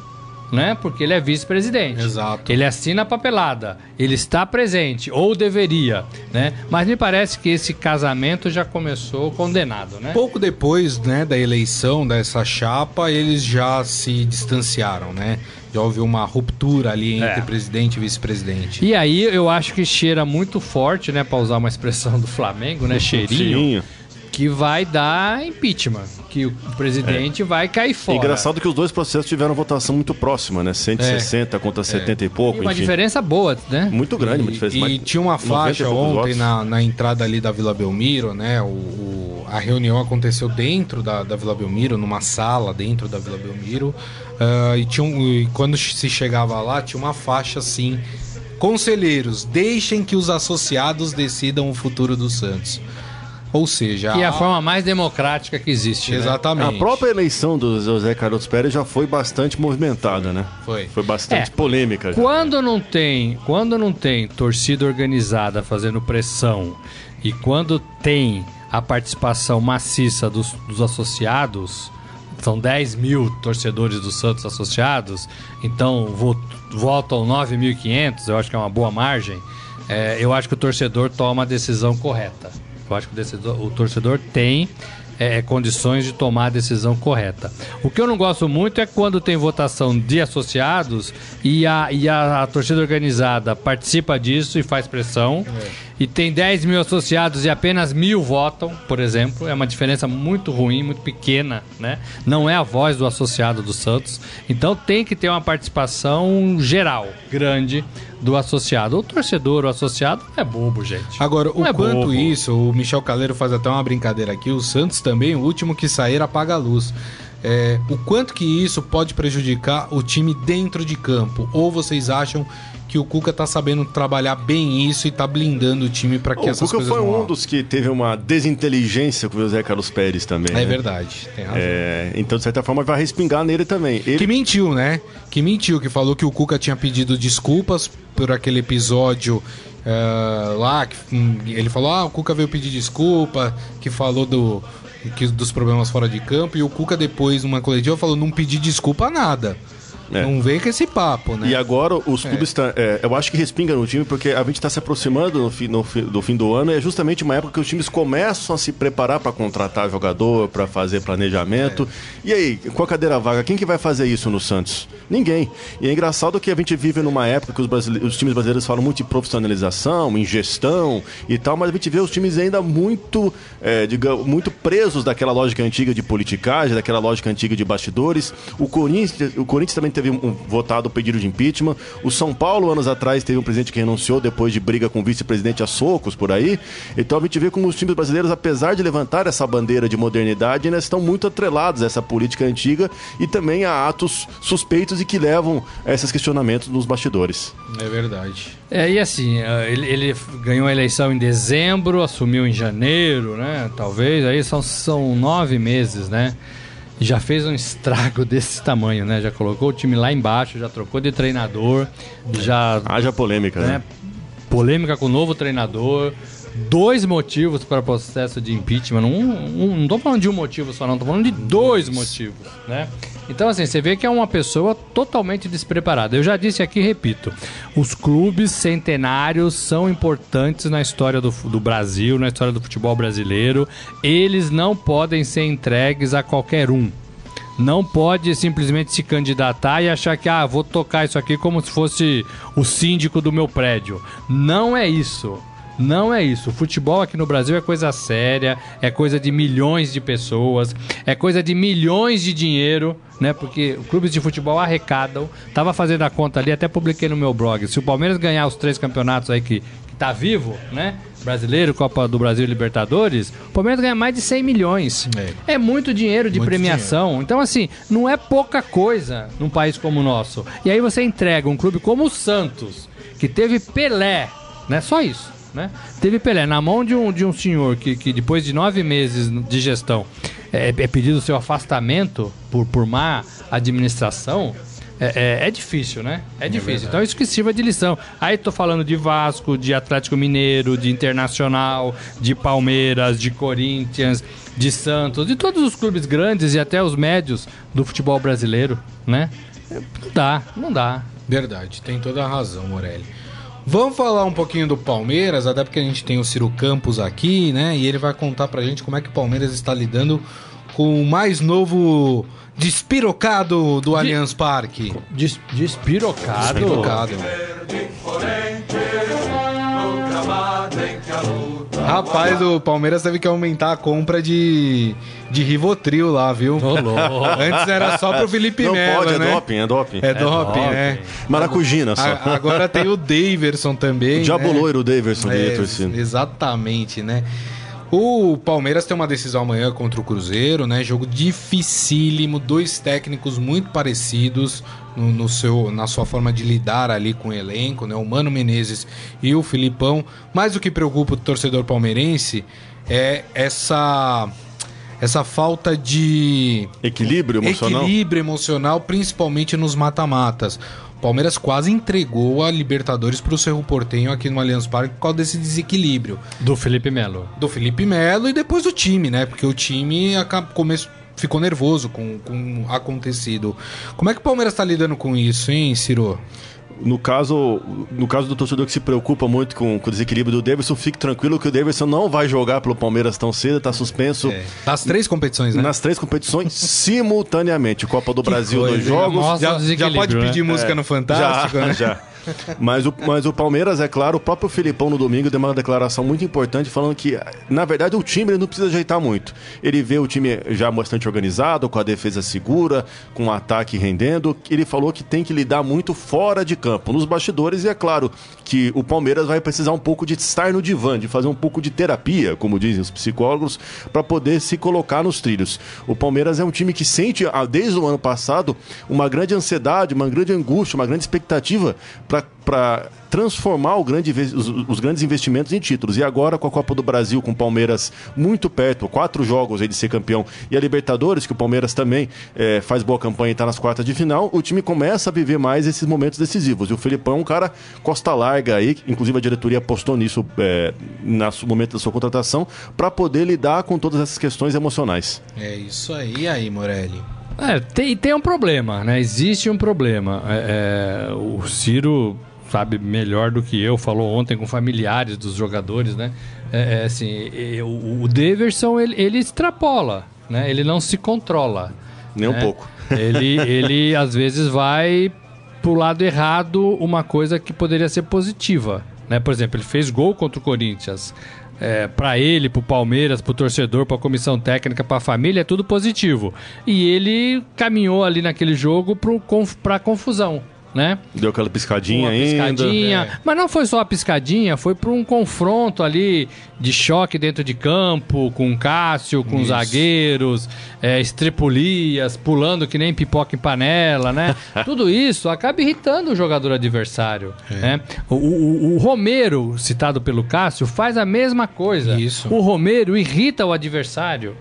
né? Porque ele é vice-presidente. Exato. Ele assina a papelada, ele está presente, ou deveria, né? Mas me parece que esse casamento já começou condenado, né? Pouco depois, né, da eleição dessa chapa, eles já se distanciaram, né? Já houve uma ruptura ali entre É. presidente e vice-presidente. E aí eu acho que cheira muito forte, né, para usar uma expressão do Flamengo, né, cheirinho, Cheirinho. Que vai dar impeachment, que o presidente vai cair É fora. engraçado que os dois processos tiveram votação muito próxima, né? 160 contra 70 e pouco, E uma enfim. diferença boa, né? Muito grande, uma diferença. E mais- tinha uma 90 e faixa ontem na, na entrada ali da Vila Belmiro, né? O, o- a reunião aconteceu dentro da, da Vila Belmiro, numa sala dentro da Vila Belmiro. ah, e, tinha um- e quando se chegava lá, tinha uma faixa assim: Conselheiros, deixem que os associados decidam o futuro do Santos. Ou seja, Que é a forma mais democrática que existe, né? Exatamente. A própria eleição do José Carlos Pérez já foi bastante movimentada, né? Foi. Foi bastante É. polêmica. já. Quando não tem, quando não tem torcida organizada fazendo pressão e quando tem a participação maciça dos, dos associados, são 10 mil torcedores do Santos associados, então vo- votam 9.500, eu acho que é uma boa margem. é, eu acho que o torcedor toma a decisão correta. Eu acho que o, decidor- o torcedor tem é, condições de tomar a decisão correta. O que eu não gosto muito é quando tem votação de associados e a, e a, a torcida organizada participa disso e faz pressão. E tem 10 mil associados e apenas mil votam, por exemplo. É uma diferença muito ruim, muito pequena, né? Não é a voz do associado do Santos. Então tem que ter uma participação geral, grande, do associado. O torcedor, o associado, é bobo, gente. Agora, o Não é quanto bobo. isso, o Michel Caleiro faz até uma brincadeira aqui, o Santos também, o último que sair apaga a luz. É, o quanto que isso pode prejudicar o time dentro de campo? Ou vocês acham que o Cuca tá sabendo trabalhar bem isso e tá blindando o time para que O essas Cuca coisas foi não um rolam? dos que teve uma desinteligência com o José Carlos Pérez também. É né? verdade, tem razão. É, então, de certa forma, vai respingar nele também. Ele Que mentiu, né? Que mentiu, que falou que o Cuca tinha pedido desculpas por aquele episódio eh, lá. Que, hum, ele falou: ah, o Cuca veio pedir desculpa, que falou do, que, dos problemas fora de campo. E o Cuca, depois, numa coletiva, falou: não pedi desculpa a nada. É. Não vem com esse papo, né? E agora os clubes tá, é, eu acho que respinga no time porque a gente está se aproximando no fi- no fi- do fim do ano e é justamente uma época que os times começam a se preparar para contratar jogador, para fazer planejamento. E aí, com a cadeira vaga, quem que vai fazer isso no Santos? Ninguém. E é engraçado que a gente vive numa época que os, os times brasileiros falam muito de profissionalização, em gestão e tal, mas a gente vê os times ainda muito, é, digamos, muito presos daquela lógica antiga de politicagem, daquela lógica antiga de bastidores. O Corinthians, o Corinthians também teve um, votado o pedido de impeachment. O São Paulo, anos atrás, teve um presidente que renunciou depois de briga com o vice-presidente a socos por aí. Então a gente vê como os times brasileiros, apesar de levantar essa bandeira de modernidade, ainda estão muito atrelados a essa política antiga e também a atos suspeitos e que levam a esses questionamentos nos bastidores. É verdade. É, e assim, eh, ele, ele ganhou a eleição em dezembro, assumiu em janeiro, né? Talvez, aí são, são nove meses, né? Já fez um estrago desse tamanho, né? Já colocou o time lá embaixo, já trocou de treinador, já Haja polêmica, né? né? Polêmica com o novo treinador. Dois motivos para processo de impeachment. Não, um, não tô falando de um motivo só, não. Tô falando de dois motivos, né? Então, assim, você vê que é uma pessoa totalmente despreparada. Eu já disse aqui e repito: os clubes centenários são importantes na história do, do Brasil, na história do futebol brasileiro. Eles não podem ser entregues a qualquer um não pode simplesmente se candidatar e achar que ah, vou tocar isso aqui como se fosse o síndico do meu prédio. Não é isso. Não é isso. Futebol aqui no Brasil é coisa séria, é coisa de milhões de pessoas, é coisa de milhões de dinheiro, né? Porque clubes de futebol arrecadam. Tava fazendo a conta ali, até publiquei no meu blog. Se o Palmeiras ganhar os três campeonatos aí que, que tá vivo, né? Brasileiro, Copa do Brasil e Libertadores, o Palmeiras ganha mais de 100 milhões. É, muito dinheiro de Muito premiação. Então, assim, não é pouca coisa num país como o nosso. E aí você entrega um clube como o Santos, que teve Pelé, né? Só isso, né? Teve Pelé na mão de um, de um senhor que, que depois de nove meses de gestão é, é pedido seu afastamento por, por má administração. É, é- é difícil, né? É difícil. então isso que sirva de lição. Aí tô falando de Vasco, de Atlético Mineiro, de Internacional, de Palmeiras, de Corinthians, de Santos, de todos os clubes grandes e até os médios do futebol brasileiro, né? Não dá, não dá. Verdade, tem toda a razão, Morelli. Vamos falar um pouquinho do Palmeiras, até porque a gente tem o Ciro Campos aqui, né? E ele vai contar pra gente como é que o Palmeiras está lidando com o mais novo despirocado do Allianz Parque. Des, despirocado. Despirocado. Rapaz, o Palmeiras teve que aumentar a compra de, de Rivotril lá, viu? Antes era só pro Felipe Não Melo, pode, é né? doping, é doping. É doping, doping. né? Maracujina só. A- agora tem o Daverson também. Diabo né? loiro o Daverson É. Exatamente, né? O Palmeiras tem uma decisão amanhã contra o Cruzeiro, né? Jogo dificílimo, dois técnicos muito parecidos no, no seu, na sua forma de lidar ali com o elenco, né? O Mano Menezes e o Filipão. Mas o que preocupa o torcedor palmeirense é essa essa falta de Equilíbrio emocional? equilíbrio emocional, principalmente nos mata-matas. Palmeiras quase entregou a Libertadores para o Cerro Portenho aqui no Allianz Parque por causa desse desequilíbrio Do Felipe Melo. do Felipe Melo e depois do time, né? Porque o time acaba, começo, ficou nervoso com, com o acontecido. Como é que o Palmeiras está lidando com isso, hein, Ciro? No caso, no caso do torcedor que se preocupa muito com, com o desequilíbrio do Davidson, fique tranquilo que o Davidson não vai jogar pelo Palmeiras tão cedo, está suspenso Das três competições, né? nas três competições simultaneamente. Copa do Brasil, coisa, dois jogos. O Já, já pode pedir né? música no Fantástico, já, né? já. Mas o, mas o Palmeiras, é claro, o próprio Filipão no domingo deu uma declaração muito importante falando que, na verdade, o time ele não precisa ajeitar muito. Ele vê o time já bastante organizado, com a defesa segura, com o ataque rendendo. Ele falou que tem que lidar muito fora de campo, nos bastidores, e é claro que o Palmeiras vai precisar um pouco de estar no divã, de fazer um pouco de terapia, como dizem os psicólogos, para poder se colocar nos trilhos. O Palmeiras é um time que sente, ah, desde o ano passado, uma grande ansiedade, uma grande angústia, uma grande expectativa para transformar o grande os, os grandes investimentos em títulos. E agora, com a Copa do Brasil, com o Palmeiras muito perto, quatro jogos aí de ser campeão, e a Libertadores, que o Palmeiras também eh, faz boa campanha e está nas quartas de final, o time começa a viver mais esses momentos decisivos. E o Felipão é um cara costa larga aí, inclusive a diretoria apostou nisso eh, no momento da sua contratação, para poder lidar com todas essas questões emocionais. É isso aí, aí, Morelli? É, tem, tem um problema, né? Existe um problema. É, é, o Ciro sabe melhor do que eu, falou ontem com familiares dos jogadores, né? É, é, assim, o, o Daverson, ele, ele extrapola, né? Ele não se controla. Nem um né? pouco. Ele, ele, às vezes, vai pro lado errado uma coisa que poderia ser positiva, né? Por exemplo, ele fez gol contra o Corinthians. É, para ele, pro Palmeiras, pro torcedor, pra comissão técnica, pra família, é tudo positivo. E ele caminhou ali naquele jogo pro, conf, pra confusão, né? Deu aquela piscadinha uma ainda. piscadinha. É. Mas não foi só a piscadinha, foi para um confronto ali de choque dentro de campo, com o Cássio, com os Isso. zagueiros, é, estrepulias, pulando que nem pipoca em panela, né? Tudo isso acaba irritando o jogador adversário. É. Né? O, o- o Romero, citado pelo Cássio, faz a mesma coisa. Isso. O Romero irrita o adversário.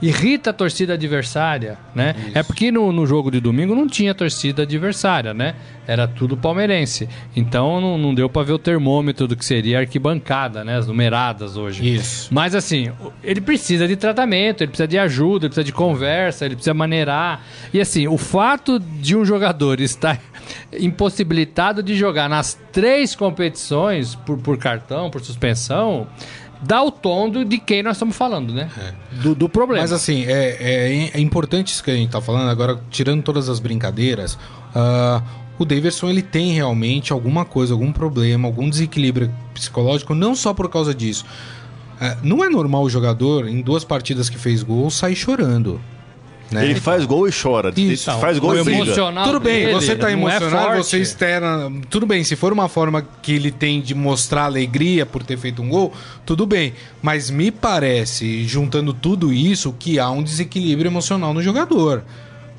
Irrita a torcida adversária, né? É porque no, no jogo de domingo não tinha torcida adversária, né? Era tudo palmeirense. Então não, não deu pra ver o termômetro do que seria a arquibancada, né? As numeradas hoje. Isso. Mas assim, ele precisa de tratamento, ele precisa de ajuda, ele precisa de conversa, ele precisa maneirar. E assim, o fato de um jogador estar impossibilitado de jogar nas três competições por, por cartão, por suspensão, dá o tom do- de quem nós estamos falando, né? Do, do problema. Mas assim, é, é, é importante isso que a gente tá falando, agora tirando todas as brincadeiras, ah, o Davidson ele tem realmente alguma coisa, algum problema, algum desequilíbrio psicológico, não só por causa disso. Ah, não é normal o jogador, em duas partidas que fez gol, sair chorando. Né? Ele faz gol e chora. Isso. Ele faz gol o e briga. Tudo bem, dele você tá é emocionado, forte. você externa. Tudo bem, se for uma forma que ele tem de mostrar alegria por ter feito um gol, tudo bem. Mas me parece, juntando tudo isso, que há um desequilíbrio emocional no jogador.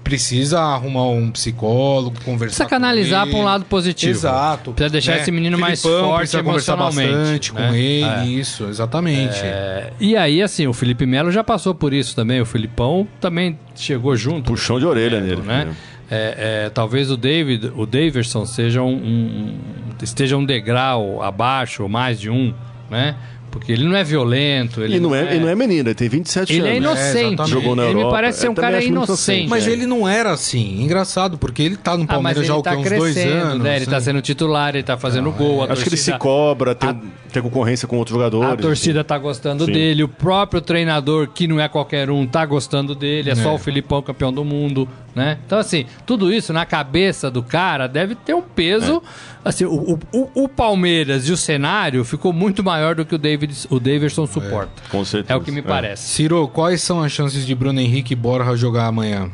Precisa arrumar um psicólogo, conversar. Precisa canalizar pra um lado positivo. Exato. Precisa deixar esse menino mais Filipão forte precisa conversar emocionalmente, bastante né? com ele, É. isso, exatamente. É, e aí, assim, o Felipe Melo já passou por isso também. O Filipão também chegou junto. Puxão de orelha É, nele. né? É, é, talvez o David, o Daverson seja um, um- esteja um degrau abaixo, ou mais de um, né? Porque ele não é violento. Ele Ele não é, ele não é menino, ele tem 27 Ele é anos. inocente. exatamente. Jogou na ele me Europa. parece ser um cara inocente. inocente, Mas é. ele não era assim. Engraçado, porque ele tá no Ah, mas Palmeiras ele já há tá uns dois anos. né? Ele tá né? sendo titular, ele tá fazendo gol. a Acho que ele se torcida- cobra, tem, a- tem concorrência com outros jogadores. A torcida tá gostando Sim. dele, o próprio treinador, que não é qualquer um, tá gostando dele, é, só É. o Filipão campeão do mundo, né? Então, assim, tudo isso na cabeça do cara deve ter um peso. É. Assim, o, o, o Palmeiras e o cenário ficou muito maior do que o, David, o Davidson suporta. Com certeza. É o que me É. parece. Ciro, quais são as chances de Bruno Henrique e Borja jogar amanhã?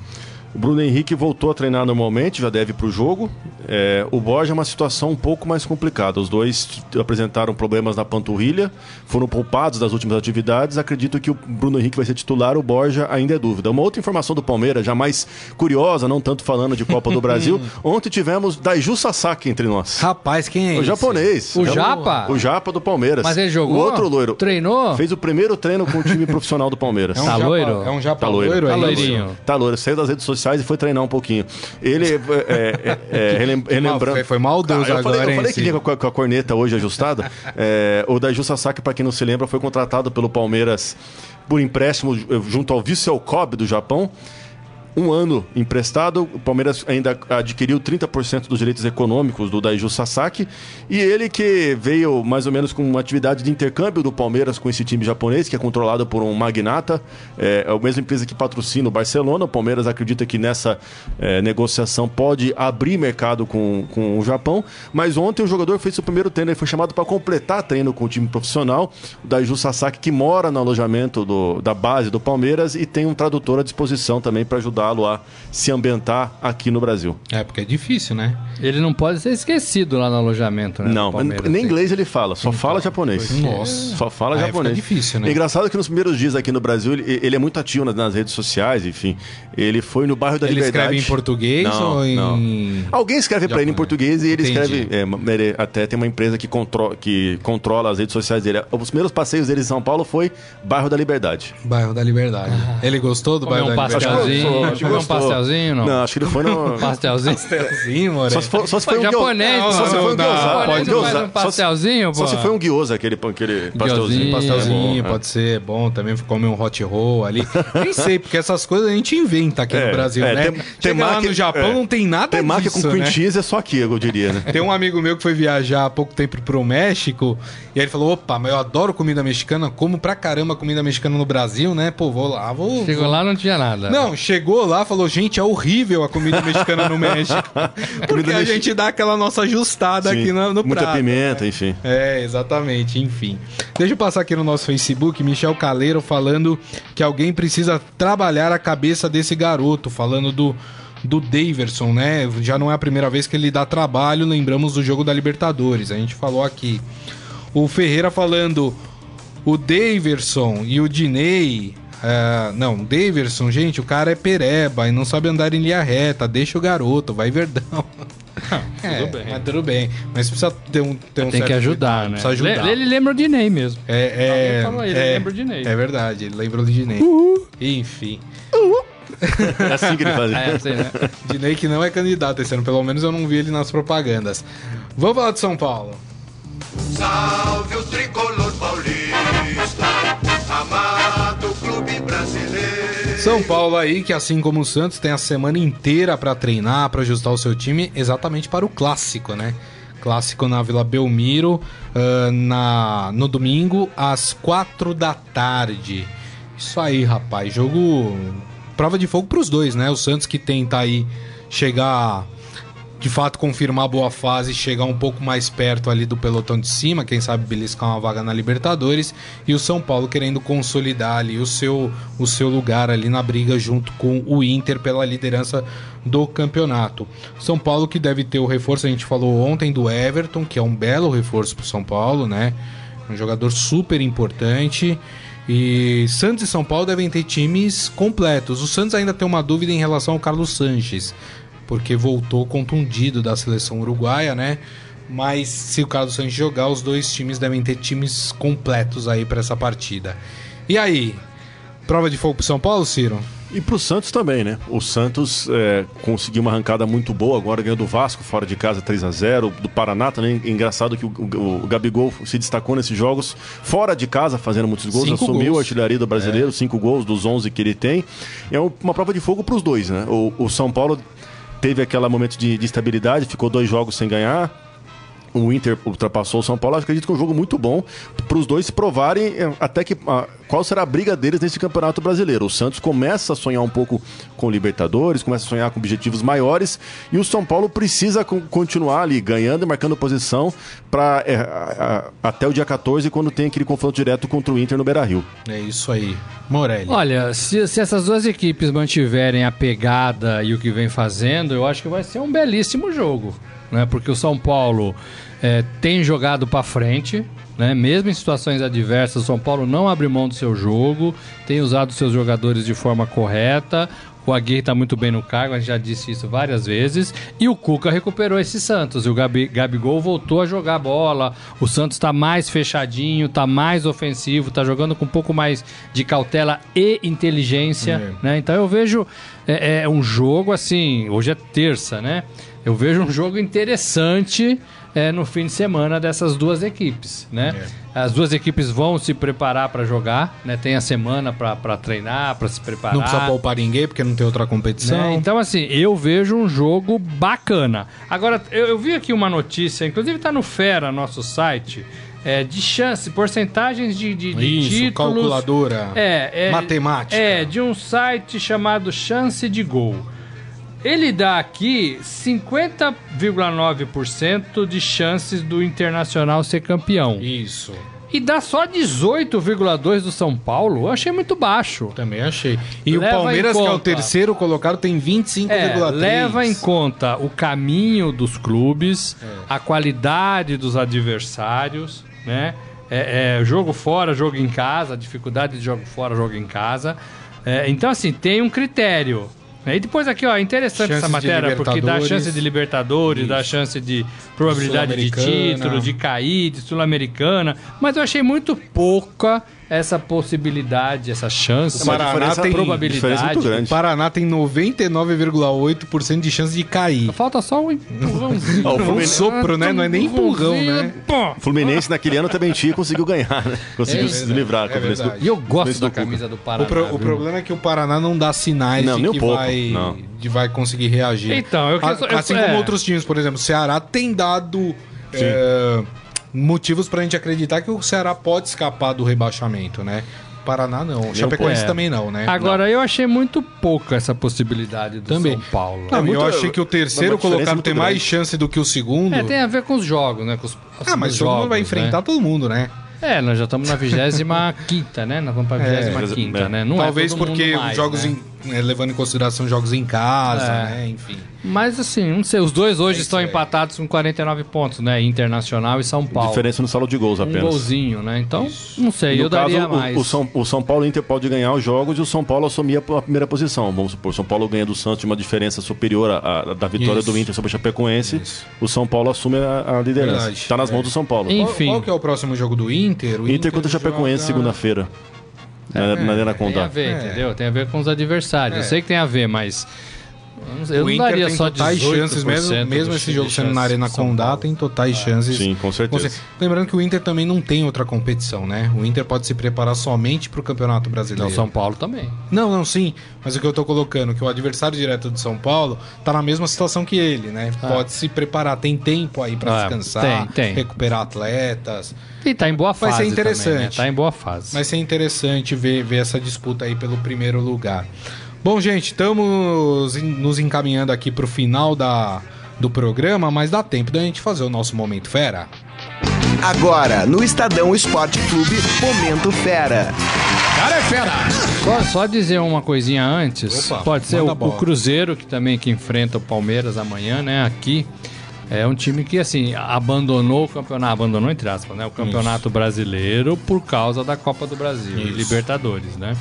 O Bruno Henrique voltou a treinar normalmente, já deve para o jogo. É, o Borja é uma situação um pouco mais complicada. Os dois apresentaram problemas na panturrilha, foram poupados das últimas atividades. Acredito que o Bruno Henrique vai ser titular, o Borja ainda é dúvida. Uma outra informação do Palmeiras, já mais curiosa, não tanto falando de Copa do Brasil. Ontem tivemos Daiju Sasaki entre nós. Rapaz, quem é O esse? japonês. O É Japa? O Japa do Palmeiras. Mas ele jogou? O outro loiro. Treinou? Fez o primeiro treino com o time profissional do Palmeiras. É um Tá japa, loiro? É um japa Tá loiro. loiro, Tá é isso? loirinho. Tá loiro, saiu das redes sociais e foi treinar um pouquinho. Ele, é, é, é, relem- relembrando... foi- foi maldoso Ah, eu falei, Eu falei que Cid? vinha com a, com a corneta hoje ajustada. É, o Daiju Sasaki, pra quem não se lembra, foi contratado pelo Palmeiras por empréstimo junto ao Vissel Kobe do Japão. Um ano emprestado, o Palmeiras ainda adquiriu 30% dos direitos econômicos do Daiju Sasaki. E ele que veio mais ou menos com uma atividade de intercâmbio do Palmeiras com esse time japonês, que é controlado por um magnata. É, é a mesma empresa que patrocina o Barcelona. O Palmeiras acredita que nessa é, negociação pode abrir mercado com, com o Japão. Mas ontem o jogador fez seu primeiro treino, ele foi chamado para completar treino com o time profissional. O Daiju Sasaki, que mora no alojamento do- da base do Palmeiras e tem um tradutor à disposição também para ajudá-lo a se ambientar aqui no Brasil. É, porque é difícil, né? Ele não pode ser esquecido lá no alojamento, né? Não, nem inglês ele fala, só fala japonês. Nossa. Só fala Aí japonês. fica difícil, né? É engraçado que nos primeiros dias aqui no Brasil, ele, ele é muito ativo nas, nas redes sociais, enfim. Ele foi no bairro da Ele Liberdade. escreve em português Não, ou em... não. Alguém escreve pra ele em português e ele Entendi. escreve. é, ele até tem uma empresa que, contro que controla as redes sociais dele. Os primeiros passeios dele em São Paulo foi bairro da Liberdade. Bairro da Liberdade. Ele gostou do Comeu bairro um da Liberdade? Pastelzinho, Acho que comeu um pastelzinho, não? Não, acho que ele foi no. Pastelzinho? Pastelzinho, more. Só se for, só se foi Pô, um japonês. Só se foi um gyoza. japonês Pode gyoza. um pastelzinho, Só se, só pô. se foi um gyoza, aquele, aquele pastelzinho. Pastelzinho, É é. pode ser bom também comer um hot roll ali. Nem sei, porque essas coisas a gente inventa aqui É, no Brasil, é, né? tem- Chega lá no Japão é. não tem nada disso, com cream né? cheese é só aqui, eu diria, né? Tem um amigo meu que foi viajar há pouco tempo pro México e aí ele falou: opa, mas eu adoro comida mexicana, como pra caramba comida mexicana no Brasil, né? Pô, vou lá, vou. Chegou lá não tinha nada. Não, chegou lá, falou, gente, é horrível a comida mexicana no México. Porque a gente dá aquela nossa ajustada Sim, aqui no, no Muita prato. pimenta, enfim. É, exatamente, enfim. Deixa eu passar aqui no nosso Facebook, Michel Caleiro falando que alguém precisa trabalhar a cabeça desse garoto, falando do, do Daverson, né? Já não é a primeira vez que ele dá trabalho, lembramos do jogo da Libertadores, a gente falou aqui. O Ferreira falando, o Daverson e o Dinei. Ah, não, Daverson, gente, o cara é pereba e não sabe andar em linha reta. Deixa o garoto, vai verdão. É, bem. Mas tudo bem. Mas precisa ter um, ter um Tem certo que ajudar, cuidado, né? Precisa ajudar. Le- Ele lembra o Dinei mesmo. É, é, falou, ele é, lembra o Dinei. É verdade, ele lembra do Dinei. Enfim. É assim que ele faz. É, assim, né? Dinei que não é candidato esse ano, pelo menos eu não vi ele nas propagandas. Vamos falar de São Paulo. Salve o tricolor São Paulo aí, que assim como o Santos, tem a semana inteira pra treinar, pra ajustar o seu time, exatamente para o clássico, né? Clássico na Vila Belmiro, ah, na, no domingo, às quatro da tarde. Isso aí, rapaz. Jogo. Prova de fogo pros dois, né? O Santos que tenta aí chegar. De fato confirmar boa fase, chegar um pouco mais perto ali do pelotão de cima, quem sabe beliscar uma vaga na Libertadores, e o São Paulo querendo consolidar ali o seu, o seu lugar ali na briga junto com o Inter pela liderança do campeonato. São Paulo que deve ter o reforço, a gente falou ontem do Everton, que é um belo reforço para São Paulo, né? Um jogador super importante. E Santos e São Paulo devem ter times completos. O Santos ainda tem uma dúvida em relação ao Carlos Sanches, porque voltou contundido da seleção uruguaia, né? Mas se o Carlos Sanches jogar, os dois times devem ter times completos aí para essa partida. E aí? Prova de fogo pro São Paulo, Ciro? E pro Santos também, né? O Santos é, conseguiu uma arrancada muito boa, agora ganhou do Vasco fora de casa 3 a 0 do Paraná também. Engraçado que o, o, o Gabigol se destacou nesses jogos, fora de casa, fazendo muitos gols, Cinco assumiu gols. a artilharia do brasileiro, cinco gols dos 11 que ele tem. É um- uma prova de fogo pros dois, né? O, o São Paulo teve aquele momento de, de estabilidade, ficou dois jogos sem ganhar. O Inter ultrapassou o São Paulo. Acredito que é um jogo muito bom para os dois se provarem eh, até que ah, qual será a briga deles nesse campeonato brasileiro. O Santos começa a sonhar um pouco com Libertadores, começa a sonhar com objetivos maiores e o São Paulo precisa con- continuar ali ganhando e marcando posição para até o dia 14, quando tem aquele confronto direto contra o Inter no Beira-Rio. É isso aí. Morelli. Olha, se, se essas duas equipes mantiverem a pegada e o que vem fazendo, eu acho que vai ser um belíssimo jogo, né? Porque o São Paulo é, tem jogado pra frente, né? Mesmo em situações adversas, o São Paulo não abre mão do seu jogo, tem usado seus jogadores de forma correta. O Aguirre tá muito bem no cargo, a gente já disse isso várias vezes. E o Cuca recuperou esse Santos. E o Gabi, Gabigol voltou a jogar bola. O Santos tá mais fechadinho, tá mais ofensivo, tá jogando com um pouco mais de cautela e inteligência. Né? Então eu vejo é, é um jogo assim. Hoje é terça, né? Eu vejo um jogo interessante é, no fim de semana dessas duas equipes, né? As duas equipes vão se preparar para jogar, né? Tem a semana para treinar, para se preparar. Não precisa poupar ninguém, porque não tem outra competição. Né? Então, assim, eu vejo um jogo bacana. Agora, eu, eu vi aqui uma notícia, inclusive tá no Fera, nosso site, é, de chance, porcentagens de, de, de Isso, títulos. calculadora. É, é, Matemática. É, de um site chamado Chance de Gol. Ele dá aqui 50,9% de chances do Internacional ser campeão. Isso. E dá só 18,2% do São Paulo. Eu achei muito baixo. Também achei. E Leva o Palmeiras, que é o terceiro colocado, tem 25,3%. É, leva em conta o caminho dos clubes, É. a qualidade dos adversários, né? É, é, jogo fora, jogo em casa, dificuldade de jogo fora, jogo em casa. É, então, assim, tem um critério. Né? E depois aqui, ó, interessante Chances essa matéria, porque dá chance de Libertadores, dá chance de probabilidade de título, de cair, de Sul-Americana. Mas eu achei muito pouca essa possibilidade, essa chance, O Paraná diferença- tem- probabilidade. diferença muito O grande. Paraná tem 99,8% de chance de cair. Falta só um empurrãozinho. O Um sopro, né? Não é nem empurrão, né? Pô. O Fluminense naquele ano também tinha e conseguiu ganhar, né? Conseguiu É se livrar. é o do-. E eu gosto da camisa do Paraná. O, pro- o problema é que o Paraná não dá sinais Não, de nem um que pouco, vai, não. de vai conseguir reagir. Então, eu- A- eu- eu- assim é. como outros times, por exemplo, o Ceará tem dado é, motivos pra gente acreditar que o Ceará pode escapar do rebaixamento, né? O Paraná não, o Chapecoense É. também não, né? Agora, eu achei muito pouca essa possibilidade do Também. São Paulo. Não, É muito- eu achei que o terceiro colocado tem mais grande. chance do que o segundo. É, tem a ver com os jogos, né? Com os, Ah, mas os todo mundo vai né? enfrentar todo mundo, né? É, nós já estamos na 25 né? Nós vamos pra 25 É. né? Não Talvez é mundo porque mais, os jogos né? em- é, levando em consideração jogos em casa, É. né? Enfim. Mas assim, não sei, os dois hoje É isso estão aí. empatados com 49 pontos, né? Internacional e São Paulo. Diferença no saldo de gols um apenas. golzinho, né? Então, não sei, No eu caso, daria o- mais. O, São, o São Paulo e o Inter pode ganhar os jogos e o São Paulo assumir a, a primeira posição. Vamos supor, o São Paulo ganha do Santos uma diferença superior à, à- da vitória Isso. do Inter sobre o Chapecoense. Isso. O São Paulo assume a, a liderança. Está nas É. mãos do São Paulo. Enfim. Qual, qual que é o próximo jogo do Inter? O Inter contra o Chapecoense joga- segunda-feira. Na, na Arena Tem a ver, É. entendeu? Tem a ver com os adversários. É. Eu sei que tem a ver, mas. Eu não, O não Inter daria tem só totais 18% chances, mesmo, mesmo esse jogo sendo na Arena do Condá, tem totais chances. Sim, com certeza. Você- Lembrando que o Inter também não tem outra competição, né? O Inter pode se preparar somente pro Campeonato Não, Brasileiro. São Paulo também. Não, não, sim. Mas o que eu tô colocando, que o adversário direto de São Paulo tá na mesma situação que ele, né? Pode se preparar, tem tempo aí pra Ah, descansar, tem, tem. recuperar atletas. E tá em boa Vai fase. ser interessante. Também, né? Tá em boa fase. Vai ser interessante ver, ver essa disputa aí pelo primeiro lugar. Bom, gente, estamos nos encaminhando aqui pro final da, do programa, mas dá tempo da gente fazer o nosso Momento Fera. Agora, no Estadão Esporte Clube, Momento Fera. Cara é fera! Só, só dizer uma coisinha antes. Opa, Pode ser o, o Cruzeiro, que também que enfrenta o Palmeiras amanhã, né? Aqui. É um time que, assim, abandonou o campeonato, abandonou entre aspas, né? O campeonato brasileiro por causa da Copa do Brasil e Isso. Libertadores, né?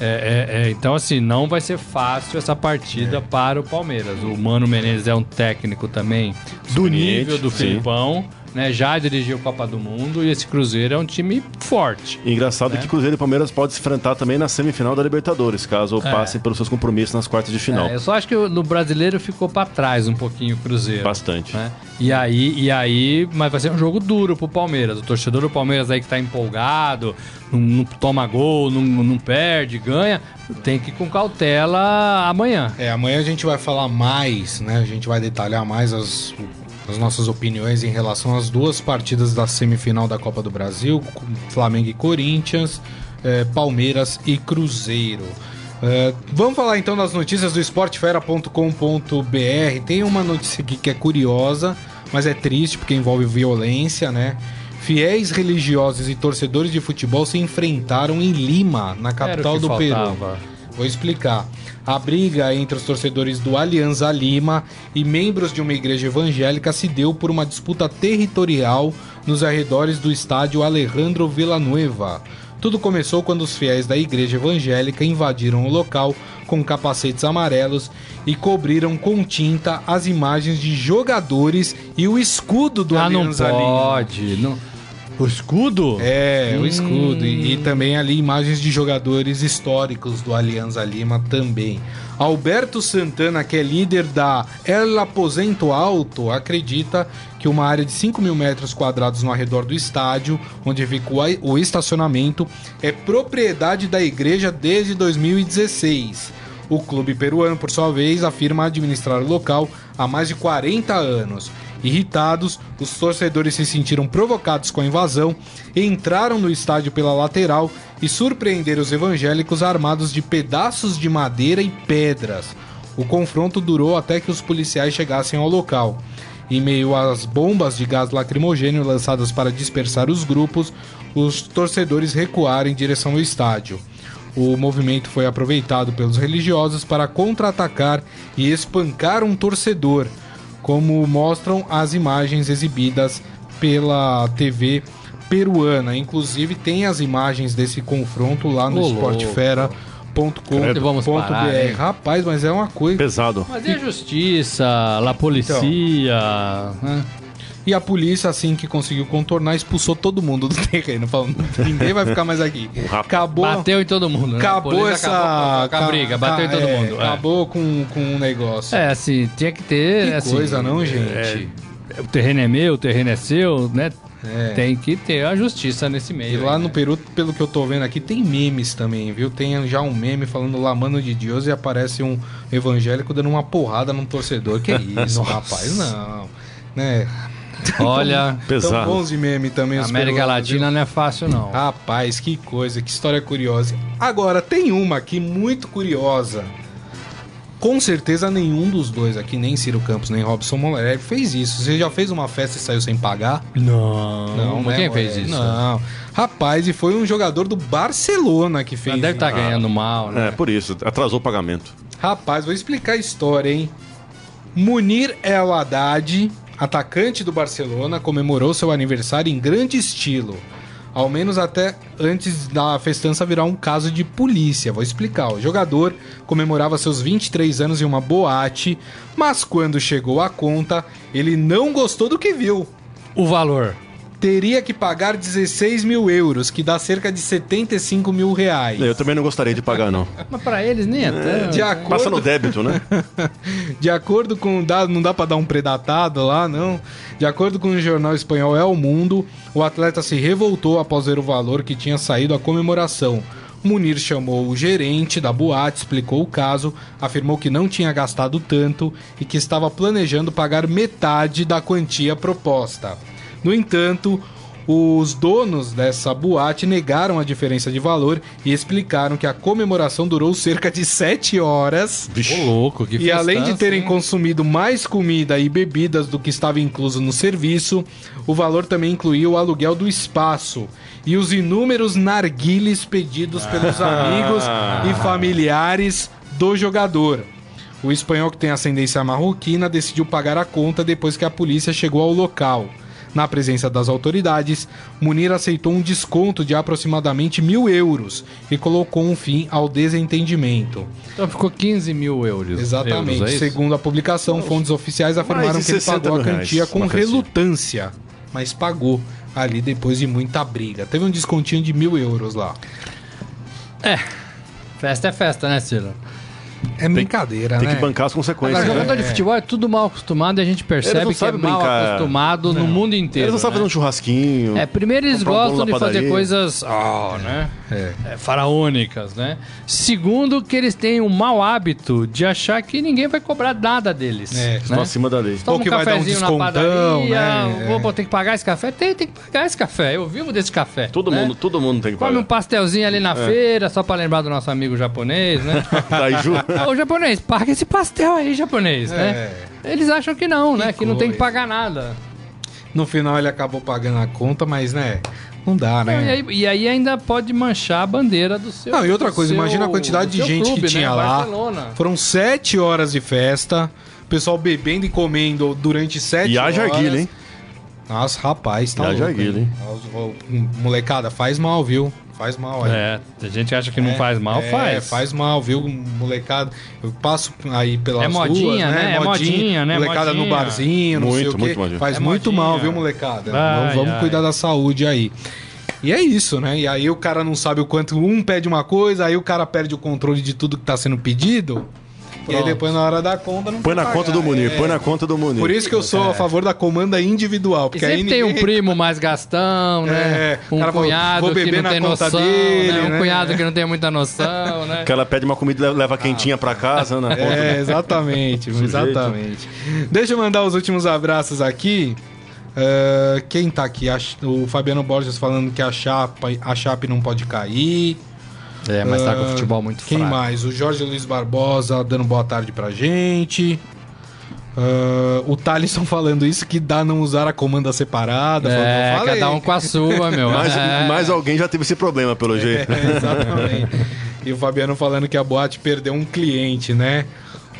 É, é, é, então, assim, não vai ser fácil essa partida É. para o Palmeiras. O Mano Menezes é um técnico também do Experiente, nível do sim. Filipão, né? Já dirigiu Copa do Mundo e esse Cruzeiro é um time forte. Engraçado É. que Cruzeiro e Palmeiras podem se enfrentar também na semifinal da Libertadores, caso passem pelos seus compromissos nas quartas de final. É, eu só acho que no brasileiro ficou pra trás um pouquinho o Cruzeiro. Bastante. né? E aí, e aí, mas vai ser um jogo duro pro Palmeiras. O torcedor do Palmeiras aí que tá empolgado, não, não toma gol, não, não perde, ganha, tem que ir com cautela amanhã. É, amanhã a gente vai falar mais, né? A gente vai detalhar mais as, as nossas opiniões em relação às duas partidas da semifinal da Copa do Brasil, Flamengo e Corinthians, eh, Palmeiras e Cruzeiro. Eh, vamos falar então das notícias do esportefera.com.br. Tem uma notícia aqui que é curiosa, mas é triste porque envolve violência, né? Fiéis religiosos e torcedores de futebol se enfrentaram em Lima, na capital do Peru. faltava. Vou explicar. A briga entre os torcedores do Alianza Lima e membros de uma igreja evangélica se deu por uma disputa territorial nos arredores do estádio Alejandro Villanueva. Tudo começou quando os fiéis da igreja evangélica invadiram o local com capacetes amarelos e cobriram com tinta as imagens de jogadores e o escudo do ah, não Alianza Lima. pode. Não... O escudo? É, o Hum. escudo. E, e também ali imagens de jogadores históricos do Alianza Lima também. Alberto Santana, que é líder da El Aposento Alto, acredita que uma área de 5 mil metros quadrados no arredor do estádio, onde fica o o estacionamento, é propriedade da igreja desde 2016. O clube peruano, por sua vez, afirma administrar o local há mais de 40 anos. Irritados, os torcedores se sentiram provocados com a invasão, entraram no estádio pela lateral e surpreenderam os evangélicos armados de pedaços de madeira e pedras. O confronto durou até que os policiais chegassem ao local. Em meio às bombas de gás lacrimogêneo lançadas para dispersar os grupos, os torcedores recuaram em direção ao estádio. O movimento foi aproveitado pelos religiosos para contra-atacar e espancar um torcedor, como mostram as imagens exibidas pela TV peruana. Inclusive tem as imagens desse confronto lá no esportefera.com.br. Vamos parar, hein? Rapaz, mas é uma coisa. Pesado. Mas e a justiça, a polícia, né? E a polícia, assim que conseguiu contornar, expulsou todo mundo do terreno, falando: ninguém vai ficar mais aqui. Acabou. Bateu em todo mundo, né? Acabou essa. acabou com a briga, bateu em todo é, mundo. é. Acabou com, com um negócio. É, assim, tinha que ter. Que assim, coisa, não, gente? é, o terreno é meu, o terreno é seu, né? É. Tem que ter a justiça nesse E meio. lá aí, no né? Peru, pelo que eu tô vendo aqui, tem memes também, viu? Tem já um meme falando lá, mano de Deus, e aparece um evangélico dando uma porrada num torcedor. Que isso, rapaz? Não. Né? Olha, Tão Pesado. bons de meme também. os América peruanos, Latina não é fácil, não. viu? Rapaz, que coisa, que história curiosa. Agora, tem uma aqui muito curiosa. Com certeza nenhum dos dois aqui, nem Ciro Campos, nem Robson Moller, fez isso. Você já fez uma festa e saiu sem pagar? Não, Não, mas né, quem fez isso? Não. Rapaz, e foi um jogador do Barcelona que fez Mas deve estar ganhando mal, né? É, por isso. Atrasou o pagamento. Rapaz, vou explicar a história, hein? Munir El Haddad, atacante do Barcelona, comemorou seu aniversário em grande estilo. Ao menos até antes da festança virar um caso de polícia. Vou explicar. O jogador comemorava seus 23 anos em uma boate, mas quando chegou a conta, ele não gostou do que viu. O valor. Teria que pagar 16 mil euros, que dá cerca de 75 mil reais. Eu também não gostaria de pagar, não. Mas pra eles nem é tanto. De acordo... Passa no débito, né? De acordo com dado, não dá pra dar um predatado lá, não. De acordo com o jornal espanhol É o Mundo, o atleta se revoltou após ver o valor que tinha saído a comemoração. Munir chamou o gerente da boate, explicou o caso, afirmou que não tinha gastado tanto e que estava planejando pagar metade da quantia proposta. No entanto, Os donos dessa boate negaram a diferença de valor e explicaram que a comemoração durou cerca de 7 horas. Ô, louco, que E além de terem hein? consumido mais comida e bebidas do que estava incluso no serviço, o valor também incluía o aluguel do espaço e os inúmeros narguiles pedidos pelos amigos e familiares do jogador. O espanhol, que tem ascendência marroquina, decidiu pagar a conta depois que a polícia chegou ao local. Na presença das autoridades, Munir aceitou um desconto de aproximadamente mil euros e colocou um fim ao desentendimento. Então ficou 15 mil euros. Exatamente. euros, é? Segundo a publicação, fontes oficiais afirmaram que ele 60 pagou a quantia com relutância, mas pagou ali depois de muita briga. Teve um descontinho de mil euros lá. Festa é festa, né, Ciro? É brincadeira, Tem né? que bancar as consequências. Agora, né? jogador de futebol é tudo mal acostumado e a gente percebe não que é sabem mal brincar. acostumado no mundo inteiro. Eles não sabem né? fazer um churrasquinho. É, primeiro eles comprar um gostam de fazer coisas, ó, né? É. É, faraônicas, né? Segundo, que eles têm um mau hábito de achar que ninguém vai cobrar nada deles. É, Estão né? acima da lei. Toma Ou que um vai dar um cafezinho na descontão, padaria, né? vou, É. vou ter que pagar esse café? Tem, tem que pagar esse café. Eu vivo desse café. Todo, né? mundo, todo mundo tem que Come um pagar. pastelzinho ali na feira, só pra lembrar do nosso amigo japonês, né? Daí, Ju, Ô, japonês, paga esse pastel aí, japonês, né? Eles acham que não, né? Que não tem que pagar nada. No final ele acabou pagando a conta, mas né, não dá, Não, e, né? aí, e aí ainda pode manchar a bandeira do seu. Não, e outra coisa, seu- imagina a quantidade de gente clube, que tinha né? lá. Barcelona. Foram sete horas de festa, o pessoal bebendo e comendo durante sete e horas. haja arguilha, hein? Nossa, rapaz, tá E louco, arguilha, hein? Molecada, faz mal, viu? Faz mal aí. É, a gente acha que não É, faz mal, é, faz. faz mal, viu, molecada? Eu passo aí pelas É modinha, ruas, né? É modinha, né? Molecada no Modinha. barzinho, não Muito, sei o quê. muito modinha. Faz É muito modinha. mal, viu, molecada? Ai, vamos vamos ai. cuidar da saúde aí. E é isso, né? E aí o cara não sabe o quanto um pede uma coisa, aí o cara perde o controle de tudo que tá sendo pedido. E aí depois na hora da conta não Põe na conta pagar. do Munir, É. põe na conta do Munir. Por isso que eu sou a favor da comanda individual. E Porque aí sempre tem um ninguém- primo mais gastão, né? É, um cara cunhado "Vou que beber não na tem conta noção, dele", né? Um né? cunhado que não tem muita noção, né? Que ela pede uma comida e leva quentinha pra casa, conta. É, exatamente, exatamente. Deixa eu mandar os últimos abraços aqui. É, quem tá aqui? O Fabiano Borges falando que a Chapa, a Chape não pode cair. É, mas tá com o Ah, futebol muito Quem fraco. mais? O Jorge Luiz Barbosa dando boa tarde pra gente. Ah, o Thalisson falando isso que dá não usar a comanda separada. falando, É, "Eu falei." cada um com a sua, meu. Mais, É. mais alguém já teve esse problema, pelo jeito. É, exatamente. e o Fabiano falando que a boate perdeu um cliente, né?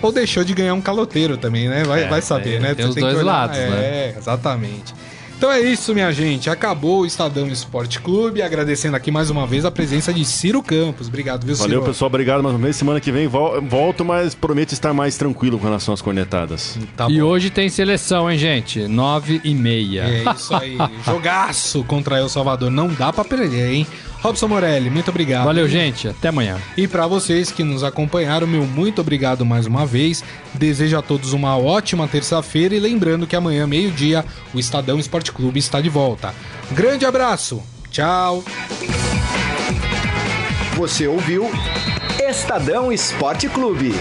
Ou deixou de ganhar um caloteiro também, né? Vai, É, vai saber, tem- né? tem Você os que dois lados, é, né? exatamente. Então é isso, minha gente. Acabou o Estadão Esporte Clube. Agradecendo aqui mais uma vez a presença de Ciro Campos. Obrigado, viu, Ciro? Valeu, pessoal. Obrigado mais uma vez. Semana que vem vol- volto, mas prometo estar mais tranquilo com relação às cornetadas. Tá E hoje tem seleção, hein, gente? Nove e meia. É isso aí. Jogaço contra El Salvador. Não dá pra perder, hein? Robson Morelli, muito obrigado. Valeu, gente. Até amanhã. E para vocês que nos acompanharam, meu muito obrigado mais uma vez. Desejo a todos uma ótima terça-feira e lembrando que amanhã, meio-dia, o Estadão Esporte Clube está de volta. Grande abraço. Tchau. Você ouviu Estadão Esporte Clube.